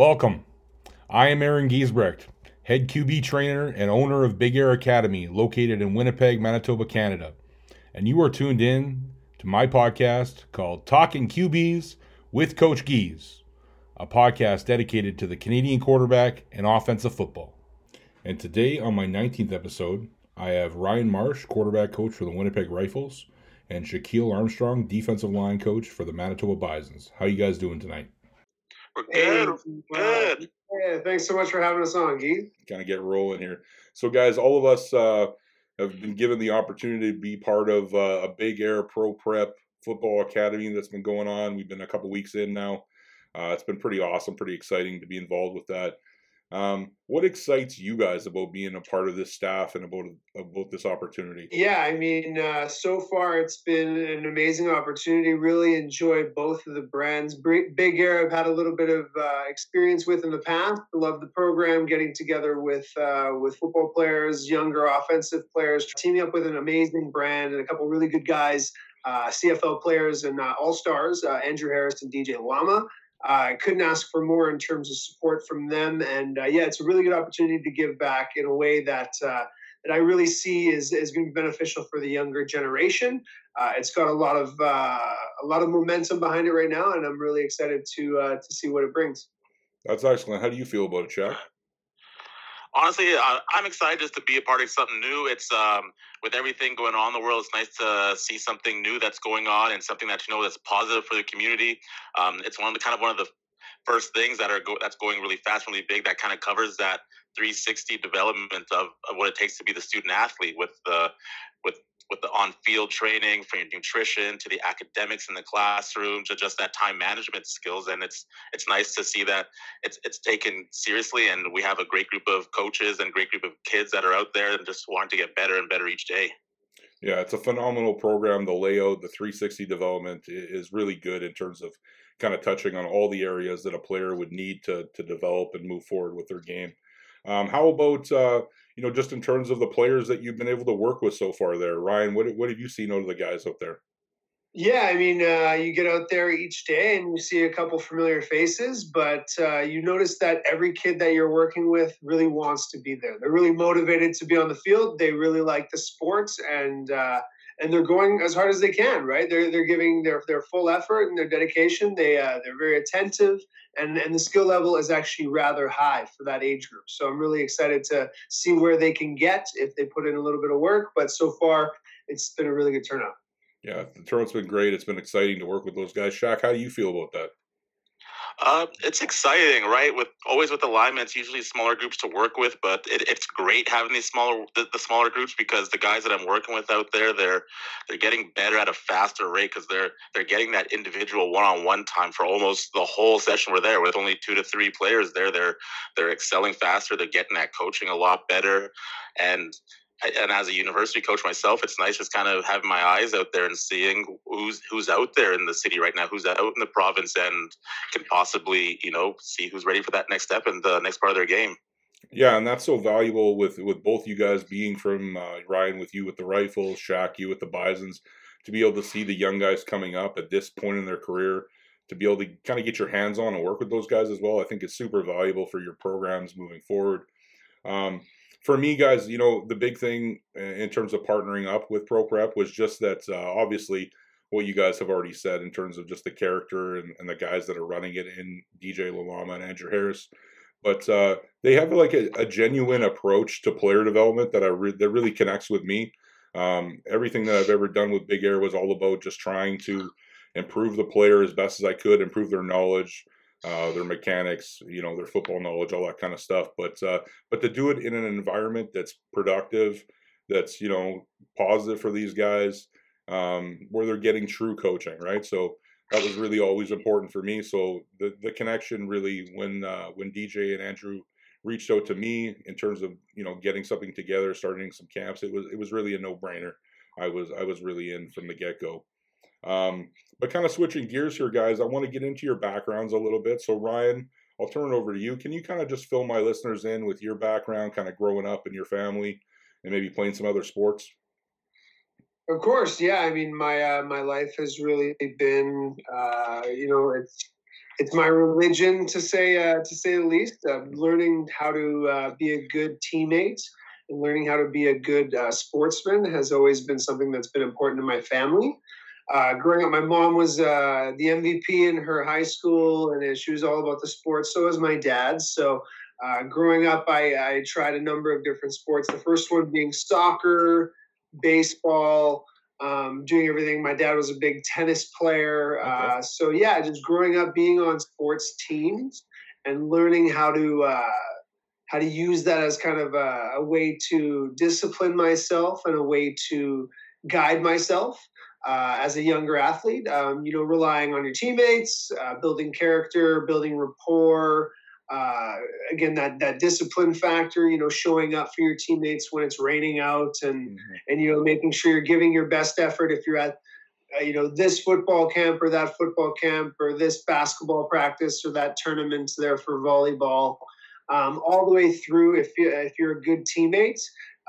Welcome. I am Aaron Giesbrecht, head QB trainer and owner of Big Air Academy, located in Winnipeg, Manitoba, Canada. And you are tuned in to my podcast called Talking QBs with Coach Gies, a podcast dedicated to the Canadian quarterback and offensive football. And today, on my 19th episode, I have Ryan Marsh, quarterback coach for the Winnipeg Rifles, and Shaquille Armstrong, defensive line coach for the Manitoba Bisons. How you guys doing tonight? We're good. Hey, good. Yeah, thanks so much for having us on, Gee. Kind of get rolling here. So, guys, all of us uh, have been given the opportunity to be part of uh, a Big Air Pro Prep football academy that's been going on. We've been a couple weeks in now. Uh, it's been pretty awesome, pretty exciting to be involved with that. Um, what excites you guys about being a part of this staff and about about this opportunity? Yeah, I mean, uh, so far it's been an amazing opportunity. Really enjoyed both of the brands. Big Air, I've had a little bit of uh, experience with in the past. Love the program, getting together with uh, with football players, younger offensive players, teaming up with an amazing brand and a couple really good guys. Uh, CFL players and uh, all stars, uh, Andrew Harris and DJ Lalama. I couldn't ask for more in terms of support from them. And uh, yeah, it's a really good opportunity to give back in a way that uh, that I really see is, is going to be beneficial for the younger generation. Uh, it's got a lot of uh, a lot of momentum behind it right now, and I'm really excited to uh, to see what it brings. That's excellent. How do you feel about it, Chuck? Honestly, I, am excited just to be a part of something new. It's um, with everything going on in the world, it's nice to see something new that's going on and something that you know that's positive for the community. Um, it's one of the kind of one of the first things that are go, that's going really fast, really big. That kind of covers that 360 development of, of what it takes to be the student athlete with the with with the on-field training for your nutrition to the academics in the classroom to just that time management skills. And it's it's nice to see that it's it's taken seriously. And we have a great group of coaches and great group of kids that are out there and just want to get better and better each day. Yeah it's a phenomenal program. The layout the 360 development is really good in terms of kind of touching on all the areas that a player would need to to develop and move forward with their game. Um, how about uh, you know just in terms of the players that you've been able to work with so far there, Ryan? What what have you seen out of the guys out there? Yeah, I mean, uh, you get out there each day and you see a couple familiar faces, but uh, you notice that every kid that you're working with really wants to be there. They're really motivated to be on the field. They really like the sports, and uh, and they're going as hard as they can. Right? They're they're giving their their full effort and their dedication. They uh, they're very attentive and and the skill level is actually rather high for that age group. So I'm really excited to see where they can get if they put in a little bit of work. But so far, it's been a really good turnout. Yeah, the turnout's been great. It's been exciting to work with those guys. Shaq, how do you feel about that? Uh, it's exciting, right? With always with alignment, it's usually smaller groups to work with, but it, it's great having these smaller the, the, smaller groups because the guys that I'm working with out there, they're they're getting better at a faster rate because they're they're getting that individual one on one time for almost the whole session. We're there with only two to three players there. They're they're excelling faster. They're getting that coaching a lot better, and and as a university coach myself, it's nice just kind of having my eyes out there and seeing who's who's out there in the city right now, who's out in the province, and can possibly you know see who's ready for that next step and the next part of their game. Yeah, and that's so valuable with with both you guys being from uh, Ryan with you with the rifles, Shaq you with the Bisons, to be able to see the young guys coming up at this point in their career, to be able to kind of get your hands on and work with those guys as well. I think it's super valuable for your programs moving forward. Um, for me, guys, you know, the big thing in terms of partnering up with Pro Prep was just that uh, obviously what you guys have already said in terms of just the character and, and the guys that are running it in DJ Lalama and Andrew Harris. But uh, they have like a, a, genuine approach to player development that I re- that really connects with me. Um, everything that I've ever done with Big Air was all about just trying to improve the player as best as I could, improve their knowledge, uh, their mechanics, you know, their football knowledge, all that kind of stuff. But uh, but to do it in an environment that's productive, that's you know positive for these guys, um, where they're getting true coaching, right? So that was really always important for me. So the the connection really when uh, when DJ and Andrew reached out to me in terms of you know getting something together, starting some camps, it was it was really a no brainer. I was I was really in from the get go. Um, but kind of switching gears here, guys, I want to get into your backgrounds a little bit. So, Ryan, I'll turn it over to you. Can you kind of just fill my listeners in with your background, kind of growing up in your family, and maybe playing some other sports? Of course, yeah. I mean, my uh, my life has really been, uh, you know, it's it's my religion to say uh, to say the least. Learning how to uh, be a good teammate and learning how to be a good uh, sportsman has always been something that's been important to my family. Uh, growing up, my mom was uh, the MVP in her high school, and she was all about the sports. So was my dad. So growing up, I, I tried a number of different sports. The first one being soccer, baseball um, doing everything. My dad was a big tennis player. Okay. Uh, so, yeah, just growing up being on sports teams and learning how to. Uh, how to use that as kind of a, a, way to discipline myself and a way to guide myself uh, as a younger athlete. Um, you know, relying on your teammates, uh, building character, building rapport, uh, again that that discipline factor you know showing up for your teammates when it's raining out and mm-hmm. and you know making sure you're giving your best effort if you're at uh, you know this football camp or that football camp or this basketball practice or that tournament there for volleyball um, all the way through if, you, if you're a good teammate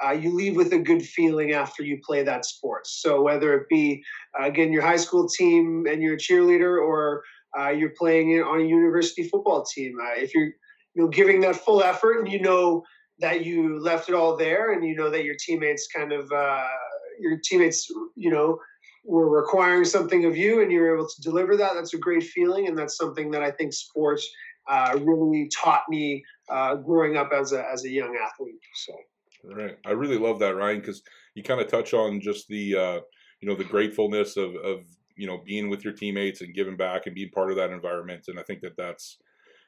uh, you leave with a good feeling after you play that sport so whether it be uh, again your high school team and you're a cheerleader or uh, you're playing on a university football team. Uh, if you're you know giving that full effort and you know that you left it all there and you know that your teammates kind of uh, your teammates you know were requiring something of you and you're able to deliver that that's a great feeling and that's something that i think sports uh, really taught me growing up as a, as a young athlete so right. I really love that ryan because you kind of touch on just the uh, you know the gratefulness of, of you know being with your teammates and giving back and being part of that environment and i think that that's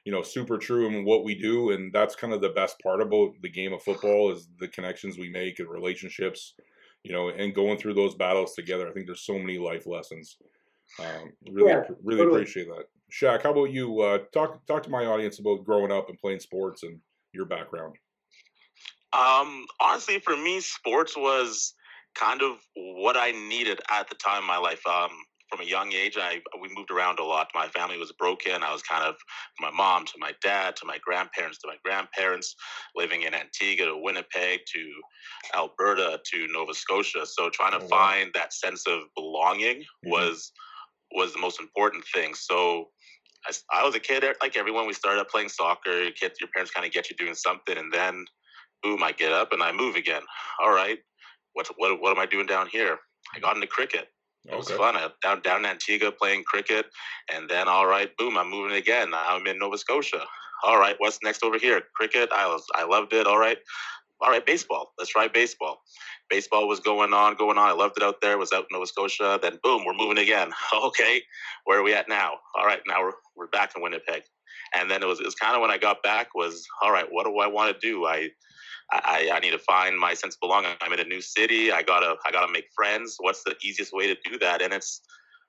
you know super true in what we do and that's kind of the best part about the game of football is the connections we make and relationships you know and going through those battles together. I think there's so many life lessons. Um, really yeah, really totally. appreciate that. Shaq, how about you? Uh, talk talk to my audience about growing up and playing sports and your background um honestly for me sports was kind of what i needed at the time in my life um from a young age, I we moved around a lot. My family was broken. I was kind of my mom to my dad to my grandparents to my grandparents, living in Antigua to Winnipeg to Alberta to Nova Scotia. So trying to oh, wow. find that sense of belonging mm-hmm. was was the most important thing. So I, I was a kid like everyone. We started playing soccer. Your kids, your parents kind of get you doing something, and then boom, I get up and I move again. All right, what what what am I doing down here? I got into cricket. It was okay. fun. I, down down in Antigua playing cricket, and then all right, boom, I'm moving again. I'm in Nova Scotia. All right, what's next over here? Cricket. I was I loved it. All right, all right, baseball. Let's try baseball. Baseball was going on, going on. I loved it out there. Was out in Nova Scotia. Then boom, we're moving again. Okay, where are we at now? All right, now we're we're back in Winnipeg. And then it was it was kind of when I got back was all right. What do I want to do? I I, I need to find my sense of belonging. I'm in a new city. I gotta I gotta make friends. What's the easiest way to do that? And it's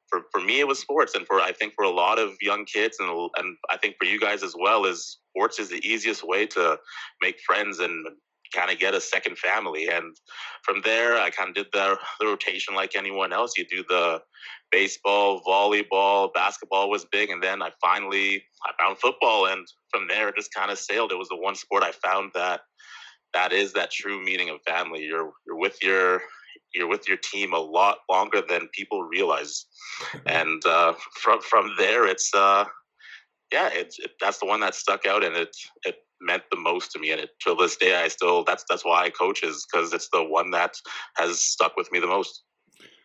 for, for me it was sports and for I think for a lot of young kids and and I think for you guys as well is sports is the easiest way to make friends and kind of get a second family and from there I kind of did the, the rotation like anyone else you do the baseball volleyball basketball was big and then I finally I found football and from there it just kind of sailed it was the one sport I found that that is that true meaning of family. You're you're with your you're with your team a lot longer than people realize, and uh, from from there, it's uh, yeah, it's it, that's the one that stuck out, and it it meant the most to me, and it till this day, I still that's that's why I coach is because it's the one that has stuck with me the most.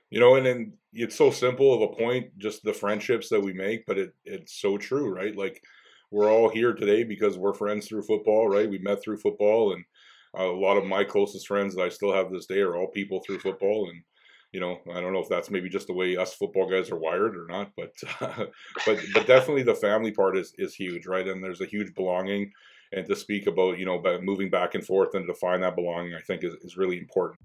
You know, and then it's so simple of a point, just the friendships that we make, but it it's so true, right? Like we're all here today because we're friends through football, right? We met through football, and a lot of my closest friends that I still have this day are all people through football, and you know, I don't know if that's maybe just the way us football guys are wired or not, but but but definitely the family part is is huge, right? And there's a huge belonging, and to speak about you know about moving back and forth and to find that belonging, I think is is really important.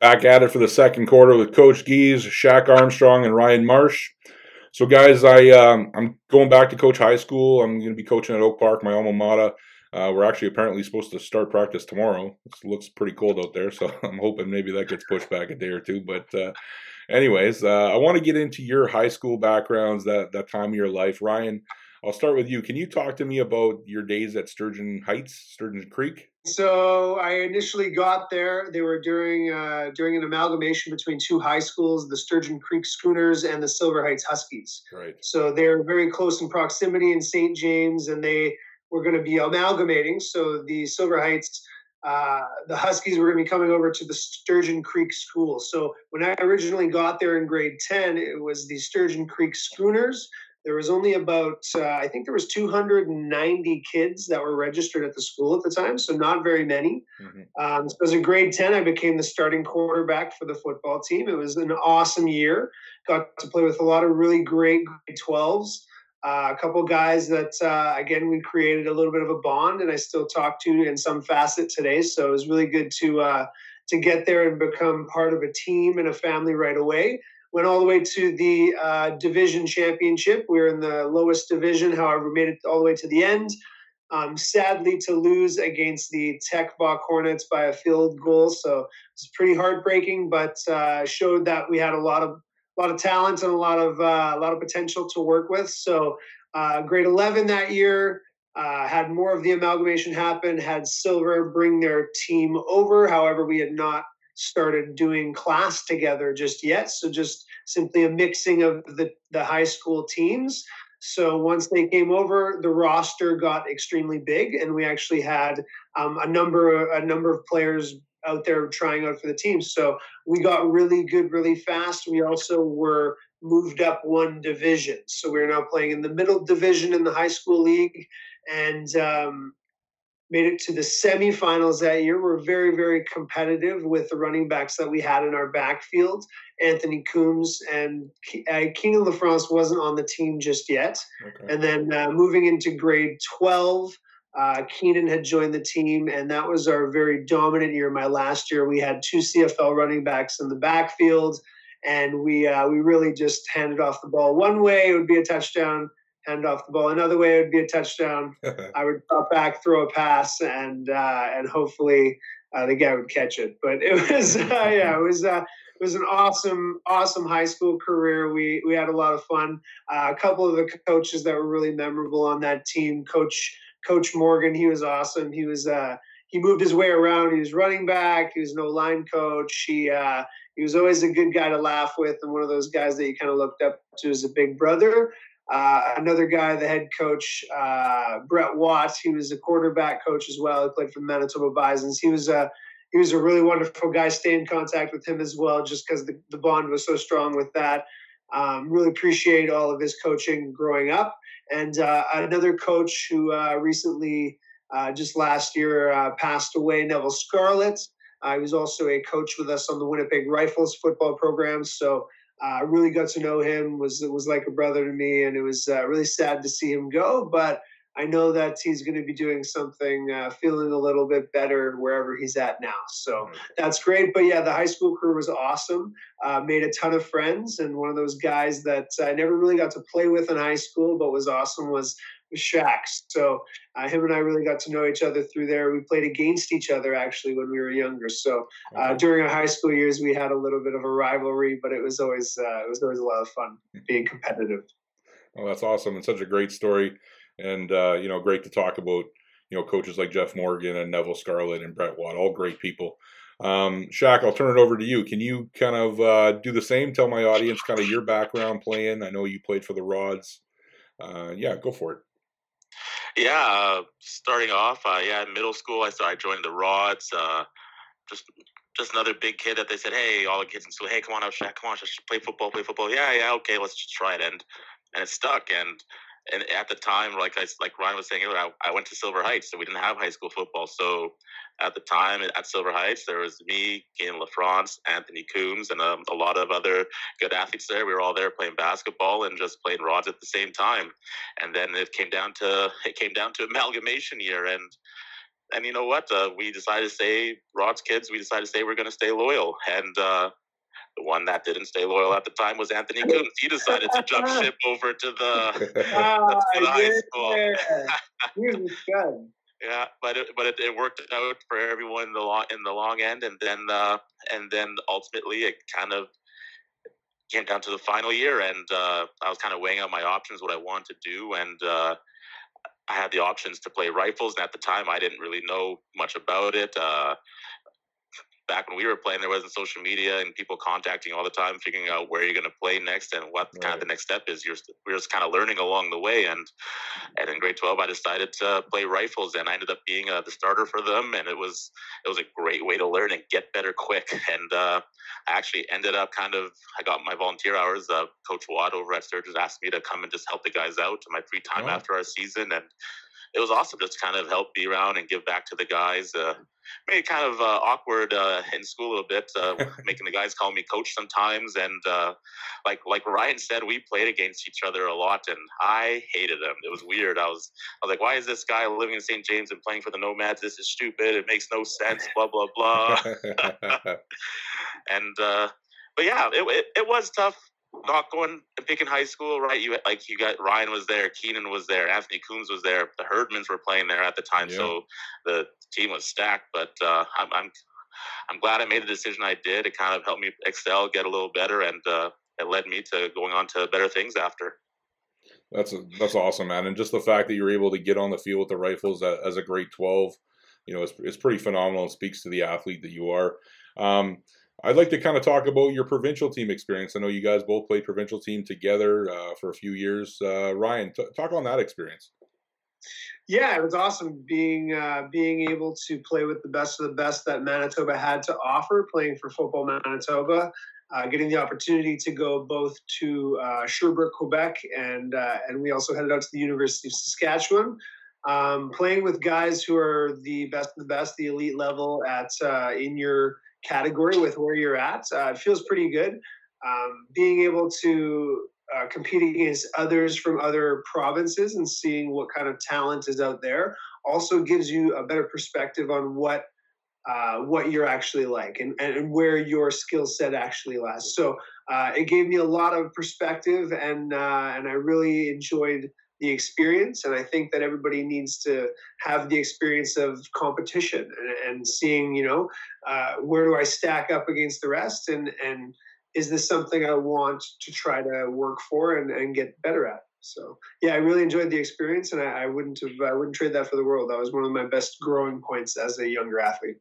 Back at it for the second quarter with Coach Gies, Shaq Armstrong, and Ryan Marsh. So, guys, I um, I'm going back to coach high school. I'm going to be coaching at Oak Park, my alma mater. Uh, we're actually apparently supposed to start practice tomorrow. It looks pretty cold out there, so I'm hoping maybe that gets pushed back a day or two. But, uh, anyways, uh, I want to get into your high school backgrounds, that that time of your life, Ryan. I'll start with you. Can you talk to me about your days at Sturgeon Heights, Sturgeon Creek? So I initially got there. They were during uh, during an amalgamation between two high schools, the Sturgeon Creek Schooners and the Silver Heights Huskies. Right. So they're very close in proximity in St. James, and they were going to be amalgamating. So the Silver Heights, uh, the Huskies were going to be coming over to the Sturgeon Creek School. So when I originally got there in grade ten, it was the Sturgeon Creek Schooners there was only about uh, i think there was 290 kids that were registered at the school at the time so not very many. Mm-hmm. um, so as a grade 10 i became the starting quarterback for the football team. It was an awesome year. Got to play with a lot of really great grade 12s uh, a couple guys that uh, again we created a little bit of a bond and i still talk to in some facet today so it was really good to uh, to get there and become part of a team and a family right away went all the way to the uh, division championship. We were in the lowest division, however, made it all the way to the end. Um, sadly, to lose against the Tec Voc Hornets by a field goal, so it's pretty heartbreaking. But uh, showed that we had a lot of a lot of talent and a lot of uh, a lot of potential to work with. So, uh, grade eleven that year. Uh, had more of the amalgamation happen, had Silver bring their team over. However, we had not started doing class together just yet. So just simply a mixing of the, the high school teams. So once they came over, the roster got extremely big, and we actually had um, a number a number of players out there trying out for the team. So we got really good really fast. We also were moved up one division, so we're now playing in the middle division in the high school league, and um, made it to the semifinals that year. We're very, very competitive with the running backs that we had in our backfield. Anthony Coombs and uh, Kienan LaFrance wasn't on the team just yet. Okay. And then uh, moving into grade 12, uh, Keenan had joined the team, and that was our very dominant year. My last year, we had two CFL running backs in the backfield, and we uh, we really just handed off the ball one way; it would be a touchdown hand off the ball. Another way it would be a touchdown. I would drop back, throw a pass, and uh, and hopefully uh, the guy would catch it. But it was uh, yeah, it was uh, it was an awesome awesome high school career. We we had a lot of fun. Uh, a couple of the coaches that were really memorable on that team, Coach Coach Morgan, he was awesome. He was uh, he moved his way around. He was running back. He was no line coach. He he was always a good guy to laugh with and one of those guys that you kind of looked up to as a big brother. Uh, another guy, the head coach, uh, Brett Watts, he was a quarterback coach as well. He played for the Manitoba Bisons. He was a he was a really wonderful guy. Stay in contact with him as well, just because the, the bond was so strong with that. Um, really appreciate all of his coaching growing up. And uh, another coach who uh, recently, uh, just last year, uh, passed away, Neville Scarlett. he was also a coach with us on the Winnipeg Rifles football program. So uh, really got to know him. was was like a brother to me, and it was uh, really sad to see him go. But I know that he's going to be doing something, uh, feeling a little bit better wherever he's at now. So that's great. But yeah, the high school career was awesome. Uh, made a ton of friends, and one of those guys that I never really got to play with in high school, but was awesome was Shaqs. So uh, him and I really got to know each other through there. We played against each other actually when we were younger. So uh, during our high school years, we had a little bit of a rivalry, but it was always uh, it was always a lot of fun being competitive. Well, that's awesome and such a great story, and uh, you know, great to talk about. You know, coaches like Jeff Morgan and Neville Scarlett and Brett Watt, all great people. Um, Shaq, I'll turn it over to you. Can you kind of uh, do the same? Tell my audience kind of your background playing. I know you played for the Rods. Uh, yeah, go for it. Yeah, uh, starting off, uh, yeah, in middle school, I I joined the Rods. Uh, just just another big kid that they said, hey, all the kids in school, hey, come on out, Shaq, come on, just play football, play football. Yeah, yeah, okay, let's just try it, and and it stuck. And and at the time, like I like Ryan was saying, I, I went to Silver Heights, so we didn't have high school football. So at the time at Silver Heights, there was me, Kienan LaFrance, Anthony Coombs, and um, a lot of other good athletes there. We were all there playing basketball and just playing rods at the same time. And then it came down to it came down to amalgamation year, and and you know what? Uh, we decided to stay rods kids. We decided to say we're going to stay loyal, and uh, the one that didn't stay loyal at the time was Anthony Coombs. He decided to jump ship over to the, oh, to the high school. he was good. Yeah, but it, but it, it, worked out for everyone in the long in the long end, and then uh, and then ultimately it kind of came down to the final year, and uh, I was kind of weighing out my options, what I wanted to do, and uh, I had the options to play rifles. And at the time, I didn't really know much about it. Uh, back when we were playing, there wasn't social media and people contacting all the time, figuring out where you're going to play next and what right. kind of the next step is. You're we're just kind of learning along the way. And and in grade twelve, I decided to play rifles, and I ended up being uh, the starter for them. And it was it was a great way to learn and get better quick. And uh, I actually ended up kind of I got my volunteer hours. Uh, Coach Watt over at Sturgis asked me to come and just help the guys out in my free time oh. after our season and it was awesome just to kind of help be around and give back to the guys. Uh, made it kind of uh, awkward uh, in school a little bit, uh, making the guys call me coach sometimes. And uh, like like Ryan said, we played against each other a lot, and I hated them. It was weird. I was I was like, why is this guy living in St. James and playing for the Nomads? This is stupid. It makes no sense. Blah blah blah. and uh, but yeah, it, it, it was tough not going and picking high school, right? You like you got Ryan was there, Kienan was there, Anthony Coombs was there, the Herdmans were playing there at the time, yeah. so the team was stacked. But uh, I'm, I'm I'm glad I made the decision I did. It kind of helped me excel, get a little better, and uh, it led me to going on to better things after. That's a, that's awesome, man, and just the fact that you're able to get on the field with the rifles as a grade twelve, you know, it's it's pretty phenomenal. It speaks to the athlete that you are. Um, I'd like to kind of talk about your provincial team experience. I know you guys both played provincial team together uh, for a few years. Uh, Ryan, t- talk on that experience. Yeah, it was awesome being uh, being able to play with the best of the best that Manitoba had to offer. Playing for Football Manitoba, uh, getting the opportunity to go both to uh, Sherbrooke, Quebec, and uh, and we also headed out to the University of Saskatchewan. Um, playing with guys who are the best of the best, the elite level at in your category with where you're at. Uh, it feels pretty good. Um, being able to uh, compete against others from other provinces and seeing what kind of talent is out there also gives you a better perspective on what uh, what you're actually like and, and where your skill set actually lies. So uh, it gave me a lot of perspective and uh, and I really enjoyed the experience. And I think that everybody needs to have the experience of competition and, and seeing, you know, uh, where do I stack up against the rest, and and is this something I want to try to work for and, and get better at? So yeah, I really enjoyed the experience, and I, I wouldn't have I wouldn't trade that for the world. That was one of my best growing points as a younger athlete.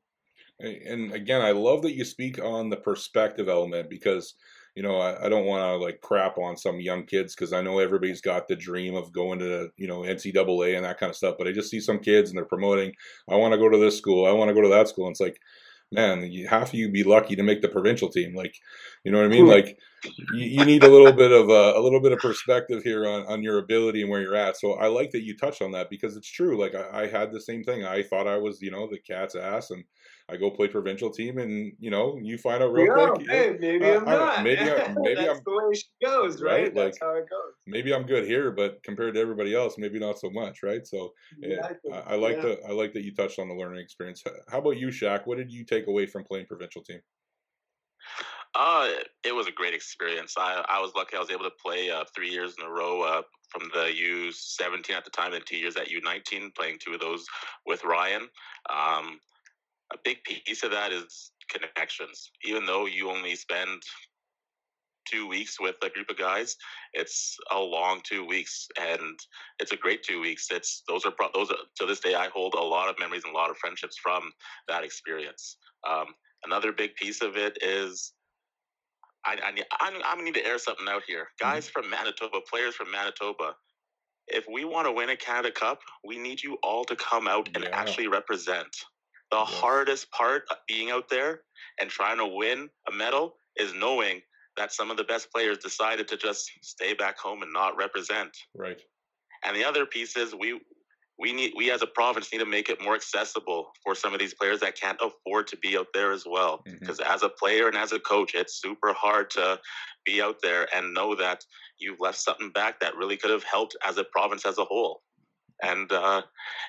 And again, I love that you speak on the perspective element because you know, I, I don't want to like crap on some young kids because I know everybody's got the dream of going to, you know, NCAA and that kind of stuff. But I just see some kids and they're promoting, I want to go to this school, I want to go to that school. And it's like, man, you, half of you be lucky to make the provincial team. Like, you know what I mean? Like, you, you need a little bit of uh, a little bit of perspective here on, on your ability and where you're at. So I like that you touched on that because it's true. Like I, I had the same thing. I thought I was, you know, the cat's ass, and I go play provincial team, and you know, you find out real quick. Hey, maybe uh, I'm not. Maybe I, maybe That's I'm. the way she goes, right? right? That's like, how it goes. Maybe I'm good here, but compared to everybody else, maybe not so much, right? So, exactly. I, I, like yeah. that. I like that you touched on the learning experience. How about you, Shaq? What did you take away from playing provincial team? Uh, it was a great experience. I, I was lucky I was able to play uh, three years in a row uh, from the U17 at the time and two years at U19, playing two of those with Ryan. Um, a big piece of that is connections. Even though you only spend two weeks with a group of guys, it's a long two weeks, and it's a great two weeks. It's those are those are, to this day I hold a lot of memories and a lot of friendships from that experience. Um, another big piece of it is. I, I, need, I, I need to air something out here. Mm-hmm. Guys from Manitoba, players from Manitoba, if we want to win a Canada Cup, we need you all to come out and yeah. actually represent. The yes. hardest part of being out there and trying to win a medal is knowing that some of the best players decided to just stay back home and not represent. Right. And the other piece is we we need we as a province need to make it more accessible for some of these players that can't afford to be out there as well. Because mm-hmm. as a player and as a coach, it's super hard to be out there and know that you've left something back that really could have helped as a province as a whole. And uh,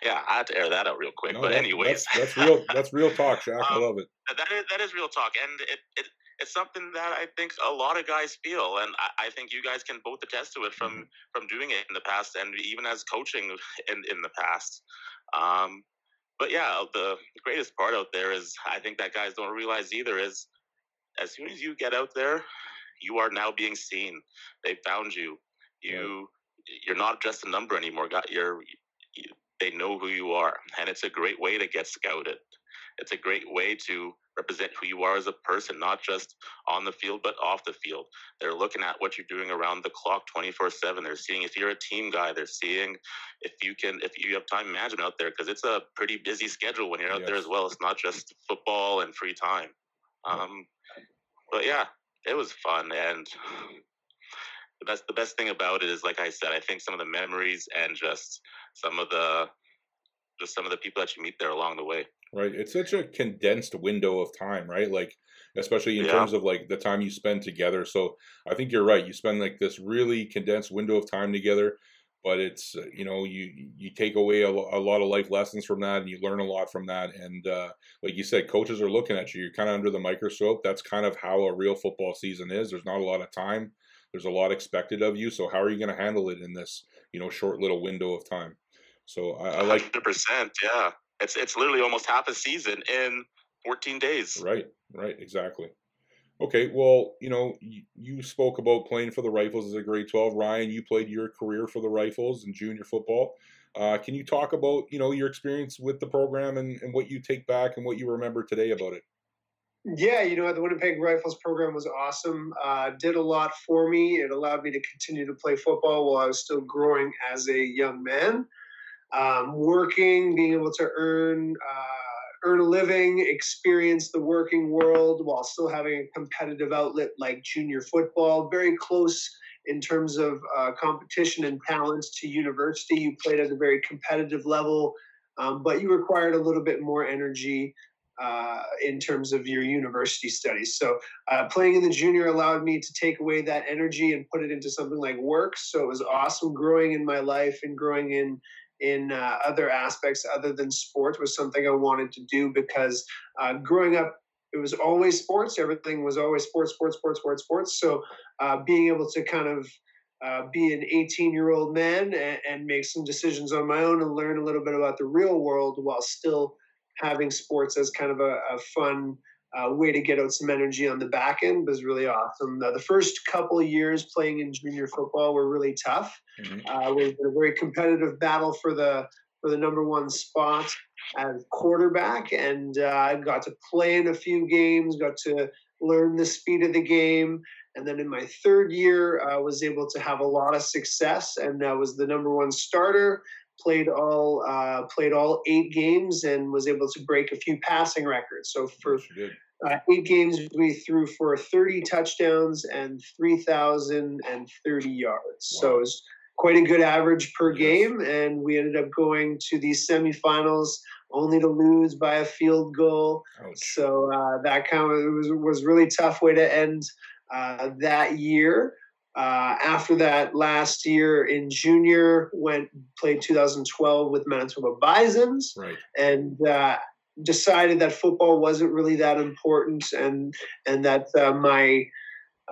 yeah, I had to air that out real quick. No, but anyways, that's, that's, real. That's real talk, Jack. um, I love it. That is that is real talk, and it, it it's something that I think a lot of guys feel, and I, I think you guys can both attest to it from mm-hmm. from doing it in the past, and even as coaching in in the past. Um, but yeah, the greatest part out there is I think that guys don't realize either is as soon as you get out there, You are now being seen. They found you. You you're not just a number anymore. Got you're you, they know who you are, and it's a great way to get scouted. It's a great way to represent who you are as a person, not just on the field, but off the field. They're looking at what you're doing around the clock 24 7. They're seeing if you're a team guy. They're seeing if you can, if you have time management out there, because it's a pretty busy schedule when you're out yes. there as well. It's not just football and free time. Um, but yeah, it was fun. And the best, the best thing about it is, like I said, I think some of the memories and just some of the, just some of the people that you meet there along the way. Right it's such a condensed window of time right? Like especially in yeah. terms of like the time you spend together. So i think you're right you spend like this really condensed window of time together but it's uh, you know you you take away a, a, lot of life lessons from that and you learn a lot from that. And uh, like you said coaches are looking at you you're kind of under the microscope. That's kind of how a real football season is there's not a lot of time there's a lot expected of you so how are you going to handle it in this you know short little window of time so i, I like 100% yeah it's it's literally almost half a season in 14 days. Right, right, exactly. Okay, well, you know, you, you, spoke about playing for the Rifles as a grade 12. Ryan, you played your career for the Rifles in junior football. Uh, can you talk about, you know, your experience with the program and, and what you take back and what you remember today about it? Yeah, you know, the Winnipeg Rifles program was awesome. Uh, did a lot for me. It allowed me to continue to play football while I was still growing as a young man um, working, being able to earn uh, earn a living, experience the working world while still having a competitive outlet like junior football. Very close in terms of uh, competition and talents to university. You played at a very competitive level, um, but you required a little bit more energy. Uh, in terms of your university studies. So, uh, playing in the junior allowed me to take away that energy and put it into something like work. So, it was awesome growing in my life and growing in in uh, other aspects other than sports was something I wanted to do because uh, growing up, it was always sports. Everything was always sports, sports, sports, sports, sports. So uh, being able to kind of uh, be an 18 year old man and, and, make some decisions on my own and learn a little bit about the real world while still having sports as kind of a, a fun uh, way to get out some energy on the back end was really awesome. Uh, the first couple of years playing in junior football were really tough. Mm-hmm. Uh, we a very competitive battle for the for the number one spot as quarterback, and uh, I got to play in a few games, got to learn the speed of the game, and then in my third year, I was able to have a lot of success, and I was the number one starter played all uh, played all eight games and was able to break a few passing records. So for uh, eight games, we threw for 30 touchdowns and 3,030 yards. Wow. So it was quite a good average per yes. game, and we ended up going to these semifinals only to lose by a field goal. Ouch. So uh, that kind of was was really tough way to end uh, that year. Uh, after that, last year in junior, went played 2012 with Manitoba Bisons, right. and uh, decided that football wasn't really that important, and and that uh, my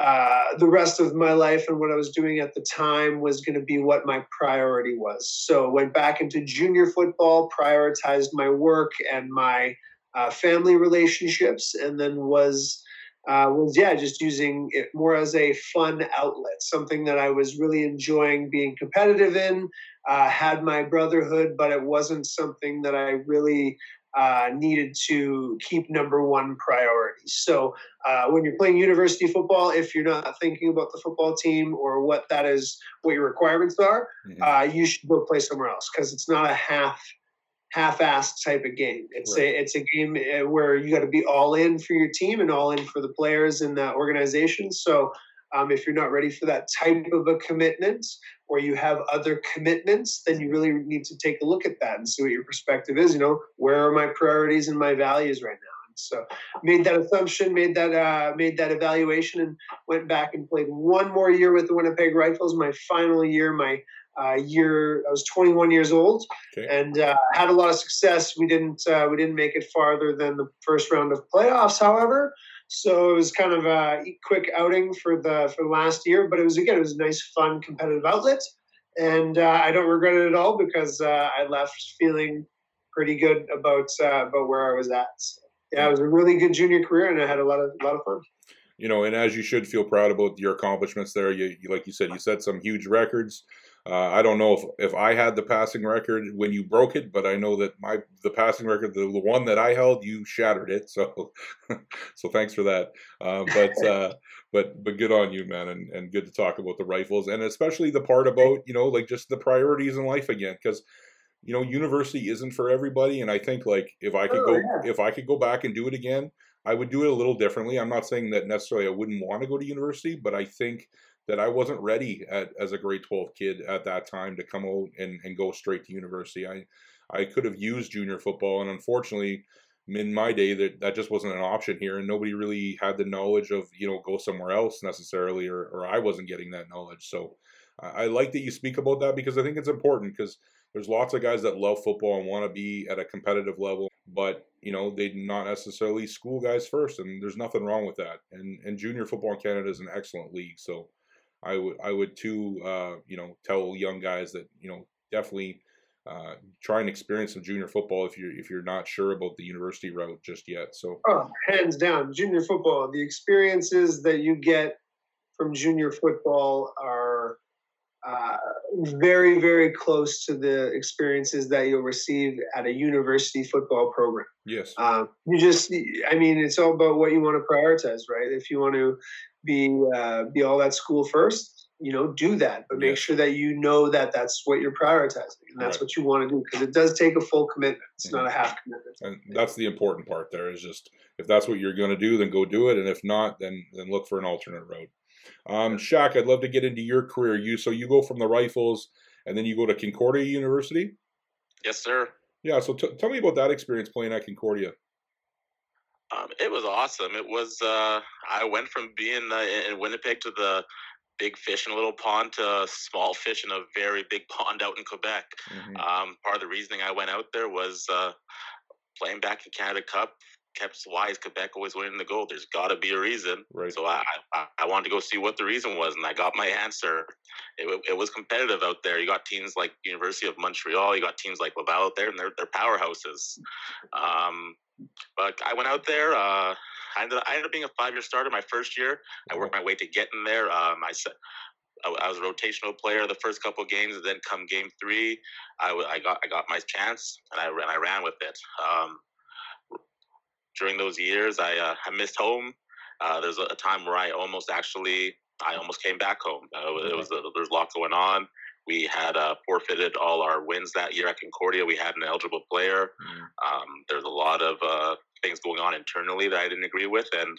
uh, the rest of my life and what I was doing at the time was going to be what my priority was. So went back into junior football, prioritized my work and my uh, family relationships, and then was uh, was yeah, just using it more as a fun outlet, something that I was really enjoying being competitive in. Uh, had my brotherhood, but it wasn't something that I really uh, needed to keep number one priority. So uh, when you're playing university football, if you're not thinking about the football team or what that is, what your requirements are, mm-hmm. uh, you should go play somewhere else because it's not a half half-assed type of game. It's right. a it's a game eh, where you got to be all in for your team and all in for the players and the organization. So um, if you're not ready for that type of a commitment, or you have other commitments, then you really need to take a look at that and see what your perspective is. You know, where are my priorities and my values right now? And so made that assumption, made that uh, made that evaluation, and went back and played one more year with the Winnipeg Rifles. My final year, my uh, year I was 21 years old okay. and uh, had a lot of success. We didn't uh, we didn't make it farther than the first round of playoffs, however. So it was kind of a quick outing for the for last year, but it was again it was a nice, fun, competitive outlet, and uh, I don't regret it at all because uh, I left feeling pretty good about uh, about where I was at. So, yeah, it was a really good junior career, and I had a lot of a lot of fun. you know, and as you should feel proud about your accomplishments there. You, you like you said, you set some huge records. Uh, I don't know if, if I had the passing record when you broke it, but I know that my the passing record, the, the one that I held, you shattered it. So, so thanks for that. Uh, but uh, but but good on you, man, and, and good to talk about the rifles, and especially the part about you know like just the priorities in life again, because you know university isn't for everybody, and I think like if I could oh, go yeah. if I could go back and do it again, I would do it a little differently. I'm not saying that necessarily I wouldn't want to go to university, but I think that I wasn't ready at, as a grade 12 kid at that time to come out and, and go straight to university. I, I could have used junior football, and unfortunately, in my day, that, that just wasn't an option here, and nobody really had the knowledge of, you know, go somewhere else necessarily, or, or I wasn't getting that knowledge. So I, I like that you speak about that because I think it's important because there's lots of guys that love football and want to be at a competitive level, but you know they not necessarily school guys first, and there's nothing wrong with that. And and junior football in Canada is an excellent league, so I would I would too uh, you know tell young guys that you know definitely uh, try and experience some junior football if you're if you're not sure about the university route just yet. So oh, hands down, junior football. The experiences that you get from junior football are uh, very very close to the experiences that you'll receive at a university football program. Yes. Um, you just, I mean, it's all about what you want to prioritize, right? If you want to be uh, be all at school first, you know, do that, but make sure that you know that that's what you're prioritizing and that's right. what you want to do because it does take a full commitment. It's mm-hmm. not a half commitment. And that's the important part. There is just if that's what you're going to do, then go do it, and if not, then then look for an alternate road. Um, Shaq, I'd love to get into your career. You so you go from the Rifles, and then you go to Concordia University. Yes, sir. Yeah. So t- tell me about that experience playing at Concordia. Um, it was awesome. It was. Uh, I went from being uh, in Winnipeg to the big fish in a little pond to small fish in a very big pond out in Quebec. Mm-hmm. Um, part of the reasoning I went out there was uh, playing back in Canada Cup. Kept wise Quebec always winning the gold. There's got to be a reason. Right. So I, I, I wanted to go see what the reason was, and I got my answer. It, it was competitive out there. You got teams like University of Montreal. You got teams like Laval out there, and they're they're powerhouses. Um, but I went out there. Uh, I ended, I ended up being a five year starter my first year. I worked my way to getting there. Um, I said. I, was a rotational player the first couple games, and then come game three, I, I got I got my chance, and I ran I ran with it. Um, during those years, I uh, I missed home. Uh, there's a time where I almost actually I almost came back home. Uh, it was a, there's a lot going on. We had uh, forfeited all our wins that year at Concordia. We had an eligible player. Mm. Um, there's a lot of uh, things going on internally that I didn't agree with, and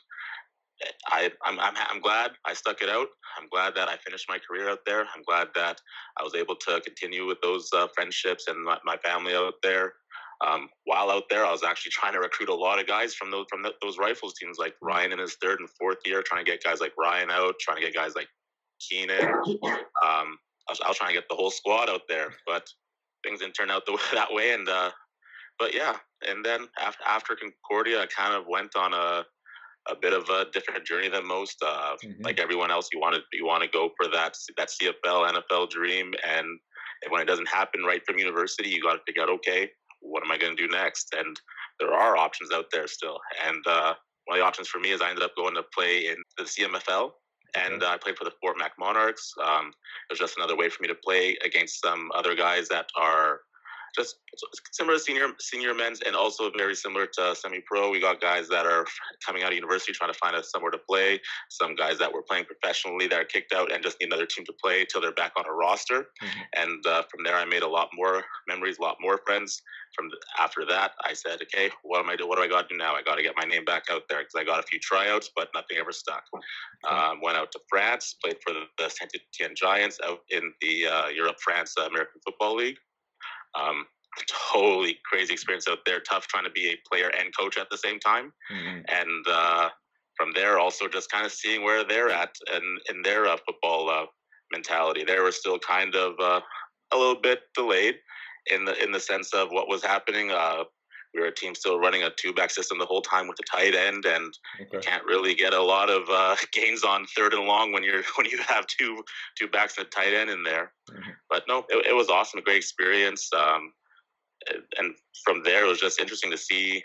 I, I'm, I'm, I'm glad I stuck it out. I'm glad that I finished my career out there. I'm glad that I was able to continue with those uh, friendships and my, my, family out there. Um, while out there, I was actually trying to recruit a lot of guys from those from the, those rifles teams, like mm. Ryan in his third and fourth year, trying to get guys like Ryan out, trying to get guys like Kienan. Um, I was, I was trying to get the whole squad out there, but things didn't turn out the, that way. And uh, but yeah, and then after after Concordia, I kind of went on a a bit of a different journey than most. Uh, mm-hmm. Like everyone else, you want to you want to go for that that CFL NFL dream, and when it doesn't happen right from university, you got to figure out okay, what am I going to do next? And there are options out there still. And uh, one of the options for me is I ended up going to play in the CMFL, and uh, I played for the Fort Mac Monarchs. Um, it was just another way for me to play against some other guys that are just similar to senior senior men's and also very similar to semi pro. We got guys that are coming out of university trying to find us somewhere to play. Some guys that were playing professionally that are kicked out and just need another team to play until they're back on a roster. Mm-hmm. And uh, from there, I made a lot more memories, a lot more friends. From the, after that, I said, okay, what am I do? What do I got to do now? I got to get my name back out there because I got a few tryouts, but nothing ever stuck. Um, went out to France, played for the, the Saint Etienne Giants out in the uh, Europe France uh, American Football League. Um, totally crazy experience out there. Tough trying to be a player and coach at the same time. Mm-hmm. And uh, from there, also just kind of seeing where they're at and in their uh, football uh, mentality. They were still kind of uh, a little bit delayed in the in the sense of what was happening. Uh, we were a team still running a two back system the whole time with the tight end, and okay. can't really get a lot of uh, gains on third and long when you're when you have two two backs and a tight end in there. Mm-hmm. But no, it, it, was awesome, a great experience. Um, and from there, it was just interesting to see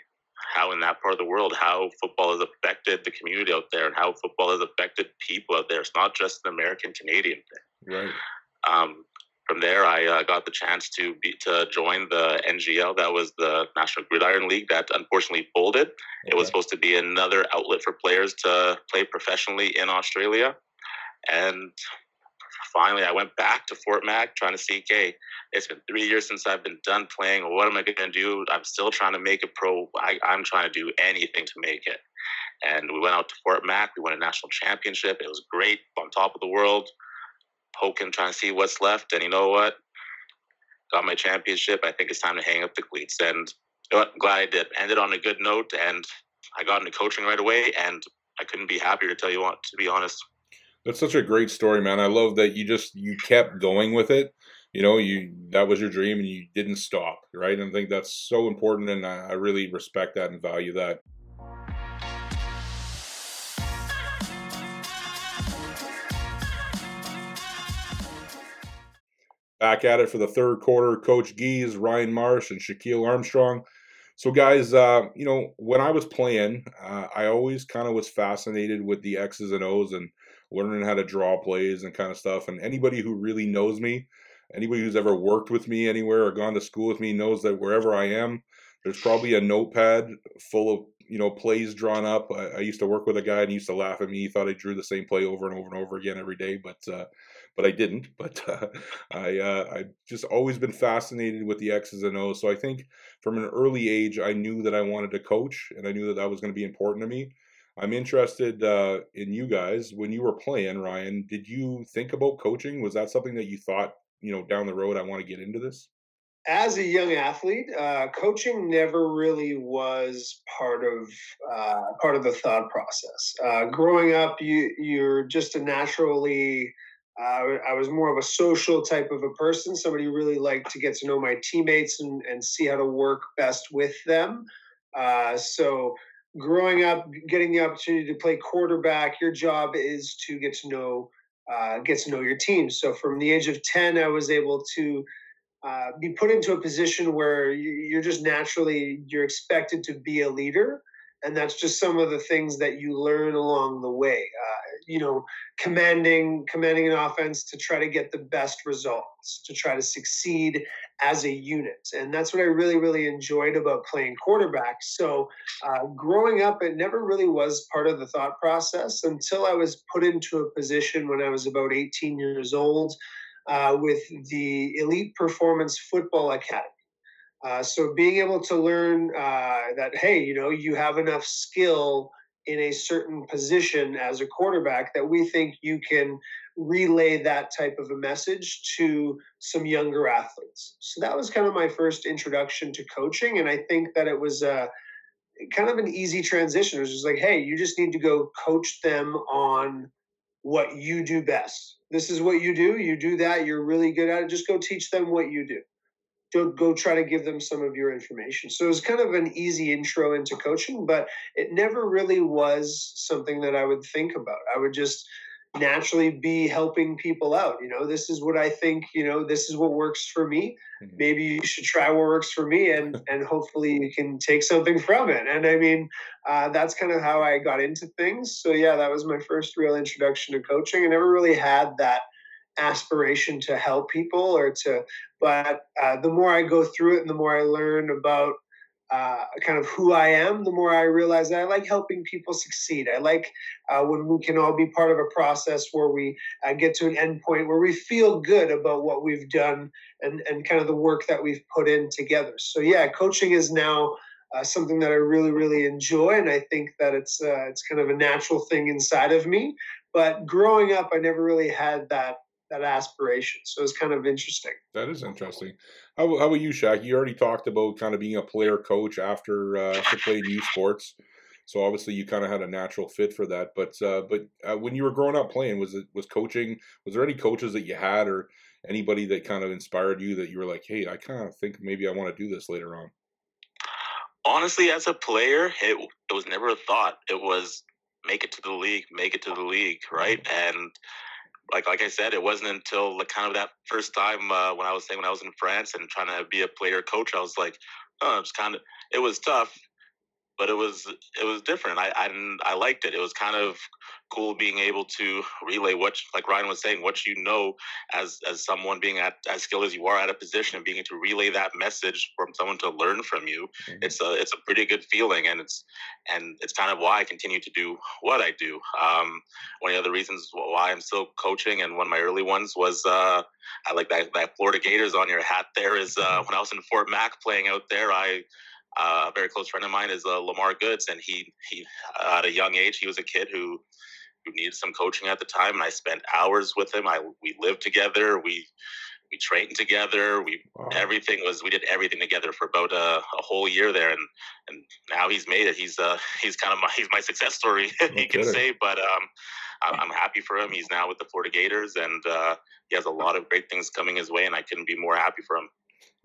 how in that part of the world how football has affected the community out there and how football has affected people out there. It's not just an American Canadian thing. Right. Um, from there, I uh, got the chance to be to join the NGL. That was the National Gridiron League that unfortunately folded. Okay. It was supposed to be another outlet for players to play professionally in Australia, and finally, I went back to Fort Mac trying to see, okay, it's been three years since I've been done playing. What am I going to do? I'm still trying to make it pro. I, I'm trying to do anything to make it. And we went out to Fort Mac. We won a national championship. It was great, on top of the world, poking, trying to see what's left. And you know what? Got my championship. I think it's time to hang up the cleats. And you know? I'm glad I did. Ended on a good note. And I got into coaching right away. And I couldn't be happier to tell you what, to be honest. That's such a great story, man. I love that you just you kept going with it. You know, you that was your dream and you didn't stop, right? And I think that's so important, and I, I really respect that and value that. Back at it for the third quarter, Coach Gies, Ryan Marsh, and Shaquille Armstrong. So, guys, uh, you know, when I was playing, uh, I always kind of was fascinated with the X's and O's and learning how to draw plays and kind of stuff. And anybody who really knows me, anybody who's ever worked with me anywhere or gone to school with me knows that wherever I am, there's probably a notepad full of you know plays drawn up. I, I used to work with a guy and he used to laugh at me. He thought I drew the same play over and over and over again every day, but uh, but I didn't. But uh, I uh, I just always been fascinated with the X's and O's. So I think from an early age, I knew that I wanted to coach, and I knew that that was going to be important to me. I'm interested uh, in you guys. When you were playing, Ryan, did you think about coaching? Was that something that you thought, you know, down the road, I want to get into this? As a young athlete, uh, coaching never really was part of uh, part of the thought process. Uh, growing up, you you're just a naturally. Uh, I was more of a social type of a person, somebody who really liked to get to know my teammates and, and see how to work best with them. Uh, so growing up, getting the opportunity to play quarterback, your job is to get to know uh, get to know your team. So from the age of ten, I was able to uh, be put into a position where you're just naturally you're expected to be a leader and that's just some of the things that you learn along the way uh, you know commanding commanding an offense to try to get the best results to try to succeed as a unit. And that's what i really really enjoyed about playing quarterback. So uh, growing up it never really was part of the thought process until i was put into a position when i was about 18 years old uh, with the elite performance football academy. Uh, so being able to learn uh, that, hey, you know, you have enough skill in a certain position as a quarterback that we think you can relay that type of a message to some younger athletes. So that was kind of my first introduction to coaching, and I think that it was a kind of an easy transition. It was just like, hey, you just need to go coach them on what you do best. This is what you do. You do that. You're really good at it. Just go teach them what you do go, go try to give them some of your information. So it was kind of an easy intro into coaching, but it never really was something that I would think about. I would just naturally be helping people out. You know, this is what I think, you know, this is what works for me. Mm-hmm. Maybe you should try what works for me and and hopefully you can take something from it. And I mean, uh, that's kind of how I got into things. So yeah, that was my first real introduction to coaching. I never really had that aspiration to help people or to but uh, the more i go through it and the more i learn about uh, kind of who i am the more i realize that i like helping people succeed i like uh, when we can all be part of a process where we uh, get to an end point where we feel good about what we've done and, and kind of the work that we've put in together so yeah coaching is now uh, something that I really, really enjoy, and I think that it's uh, it's kind of a natural thing inside of me. But growing up, I never really had that that aspiration. So it's kind of interesting. That is interesting. How, how about you, Shaq? You already talked about kind of being a player coach after uh, after playing youth sports. So obviously you kind of had a natural fit for that. But uh, but uh, when you were growing up playing, was it was coaching? Was there any coaches that you had or anybody that kind of inspired you that you were like, hey, I kind of think maybe I want to do this later on? Honestly, as a player, it it was never a thought. It was make it to the league, make it to the league, right? Mm-hmm. And like like I said, it wasn't until the kind of that first time uh, when I was saying when I was in France and trying to be a player coach, I was like, oh, it's kind of it was tough, but it was it was different. I I, I liked it. It was kind of cool being able to relay what, like Ryan was saying, what you know as as someone being at as skilled as you are at a position and being able to relay that message from someone to learn from you. Mm-hmm. It's a it's a pretty good feeling, and it's and it's kind of why I continue to do what I do. Um, one of the reasons why I'm still coaching, and one of my early ones was uh, I like that that Florida Gators on your hat. There is uh, mm-hmm. when I was in Fort Mac playing out there, I uh, a very close friend of mine is uh, Lamar Goods, and he he at a young age he was a kid who who needed some coaching at the time, and I spent hours with him. I we lived together. We we trained together. We wow. everything was we did everything together for about a, a, whole year there, and and now he's made it. He's uh he's kind of my he's my success story, you can say. But um, I'm happy for him. He's now with the Florida Gators, and uh, he has a lot of great things coming his way, and I couldn't be more happy for him.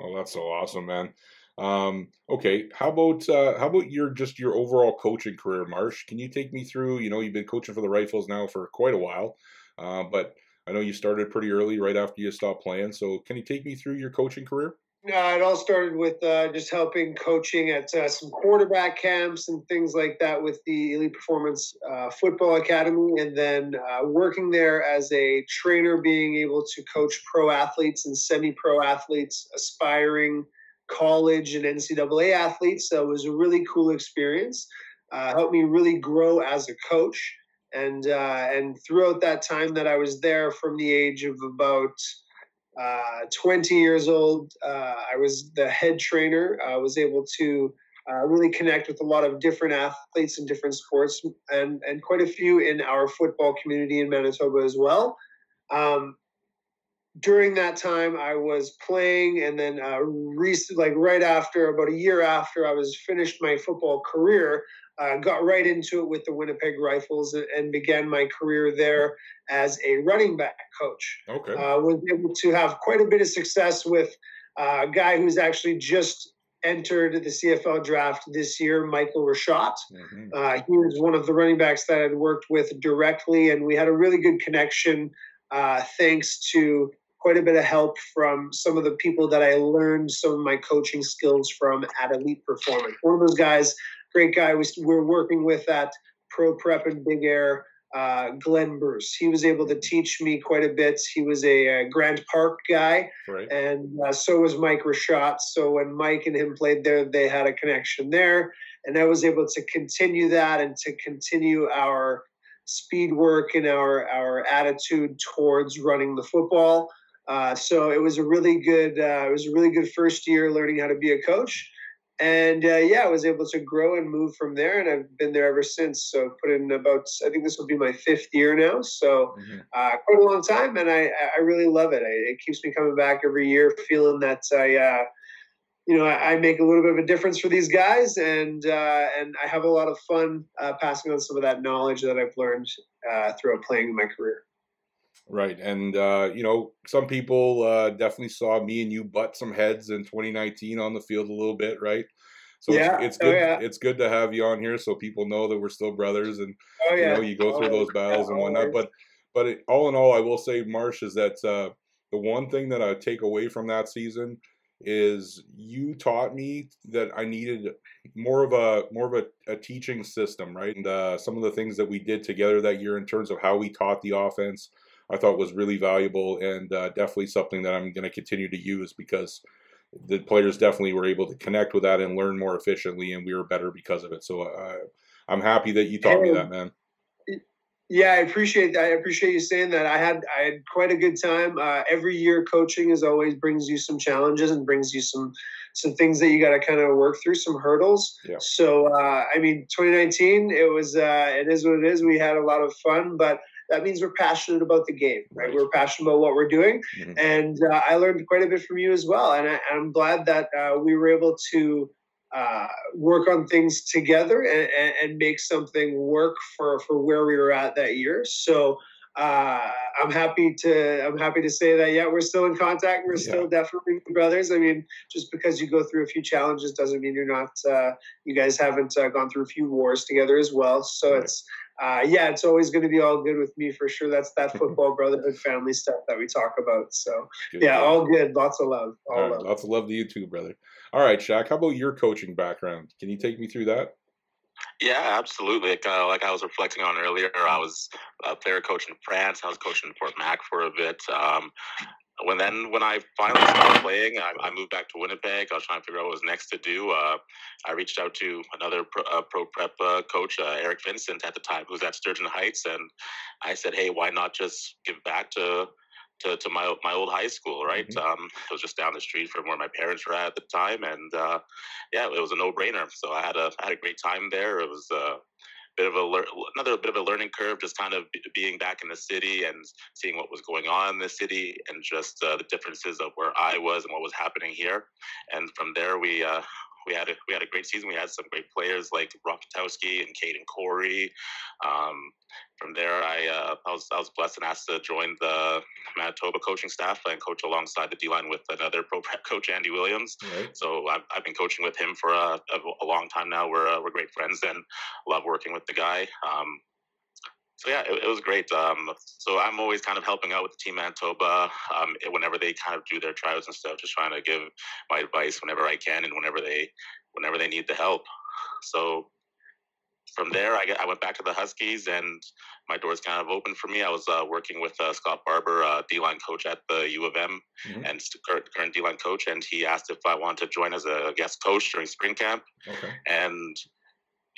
Oh, that's so awesome, man. Um, okay, how about uh, how about your just your overall coaching career, Marsh? Can you take me through? You know, you've been coaching for the Rifles now for quite a while, uh, but I know you started pretty early, right after you stopped playing. So, can you take me through your coaching career? Yeah, it all started with uh, just helping coaching at uh, some quarterback camps and things like that with the Elite Performance uh, Football Academy, and then uh, working there as a trainer, being able to coach pro athletes and semi-pro athletes aspiring college and NCAA athletes. So it was a really cool experience. Uh, helped me really grow as a coach. And uh, and throughout that time that I was there, from the age of about uh, 20 years old, uh, I was the head trainer. I was able to uh, really connect with a lot of different athletes in different sports, and and quite a few in our football community in Manitoba as well. Um, during that time I was playing, and then uh, recent, like right after, about a year after I was finished my football career, uh, got right into it with the Winnipeg Rifles and, began my career there as a running back coach. Okay, uh, was able to have quite a bit of success with uh, a guy who's actually just entered the CFL draft this year, Michael Rashat. Mm-hmm. Uh, he was one of the running backs that I'd worked with directly, and we had a really good connection. Uh, thanks to quite a bit of help from some of the people that I learned some of my coaching skills from at Elite Performance. One of those guys, great guy, we, we're working with at Pro Prep and Big Air, uh, Glenn Bruce. He was able to teach me quite a bit. He was a, Grant Park guy, right. and uh, so was Mike Rashat. So when Mike and him played there, they had a connection there, and I was able to continue that and to continue our speed work and our our attitude towards running the football. Uh, so it was a really good, uh, it was a really good first year learning how to be a coach. And uh, yeah, I was able to grow and move from there, and I've been there ever since. So put in about, I think this will be my fifth year now. So mm-hmm. Uh, quite a long time, and I I really love it. I, it keeps me coming back every year, feeling that I uh, you know, I, I, make a little bit of a difference for these guys, and uh, and I have a lot of fun uh, passing on some of that knowledge that I've learned uh, throughout playing in my career. Right, and uh, you know, some people uh, definitely saw me and you butt some heads in 2019 on the field a little bit, right? So yeah. it's, it's oh, good. Oh, yeah. It's good to have you on here so people know that we're still brothers, and oh, yeah. you know, you go through those battles and whatnot. But but it, all in all, I will say, Marsh, is that uh, the one thing that I take away from that season is you taught me that I needed more of a more of a, a teaching system, right? And uh, some of the things that we did together that year in terms of how we taught the offense I thought was really valuable and uh, definitely something that I'm going to continue to use because the players definitely were able to connect with that and learn more efficiently, and we were better because of it. So uh, I'm happy that you taught me that, man. Yeah, I appreciate that. I appreciate you saying that. I had I had quite a good time. Uh, every year, coaching is always brings you some challenges and brings you some some things that you got to kind of work through, some hurdles. Yeah. So, uh, I mean, 2019, it was uh, it is what it is. We had a lot of fun, but that means we're passionate about the game, right? right. We're passionate about what we're doing. Mm-hmm. And uh, I learned quite a bit from you as well. And I, am glad that uh, we were able to uh, work on things together and, and, and, make something work for, for where we were at that year. So uh, I'm happy to I'm happy to say that yeah we're still in contact we're still definitely brothers I mean just because you go through a few challenges doesn't mean you're not uh, you guys haven't uh, gone through a few wars together as well so right. it's uh, yeah, it's always going to be all good with me for sure. That's that football brotherhood family stuff that we talk about. So good yeah, all good. Lots of love. All love. Lots of love to you too, brother. All right, Shaq. How about your coaching background? Can you take me through that? Yeah, absolutely. Like, uh, like I was reflecting on earlier, I was a player coach in France. I was coaching in Fort Mac for a bit. Um, when then when I finally stopped playing, I, I, moved back to Winnipeg. I was trying to figure out what was next to do. Uh, I reached out to another pro, uh, pro prep uh, coach, uh, Eric Vincent, at the time, who was at Sturgeon Heights, and I said, "Hey, why not just give back to to, to my my old high school, right? Mm-hmm. Um, it was just down the street from where my parents were at, at the time, and uh, yeah, it was a no brainer. So I had a I had a great time there. It was uh, bit of a another bit of a learning curve, just kind of being back in the city and seeing what was going on in the city, and just uh, the differences of where I was and what was happening here. And from there, we uh, we had a we had a great season. We had some great players like Rokitowski and Caden Corey. Um, from there, I uh, I was I was blessed and asked to join the Manitoba coaching staff and coach alongside the D line with another pro prep coach, Andy Williams. Right. So I've, I've been coaching with him for a, a, a long time now. We're uh, we're great friends and love working with the guy. Um, so yeah, it, it was great. Um, so I'm always kind of helping out with the team Manitoba um, whenever they kind of do their trials and stuff, just trying to give my advice whenever I can and whenever they whenever they need the help. So from there, I, I went back to the Huskies, and my doors kind of opened for me. I was uh, working with uh, Scott Barber, uh, D line coach at the U of M, mm-hmm. and current, current D line coach, and he asked if I wanted to join as a guest coach during spring camp. Okay. And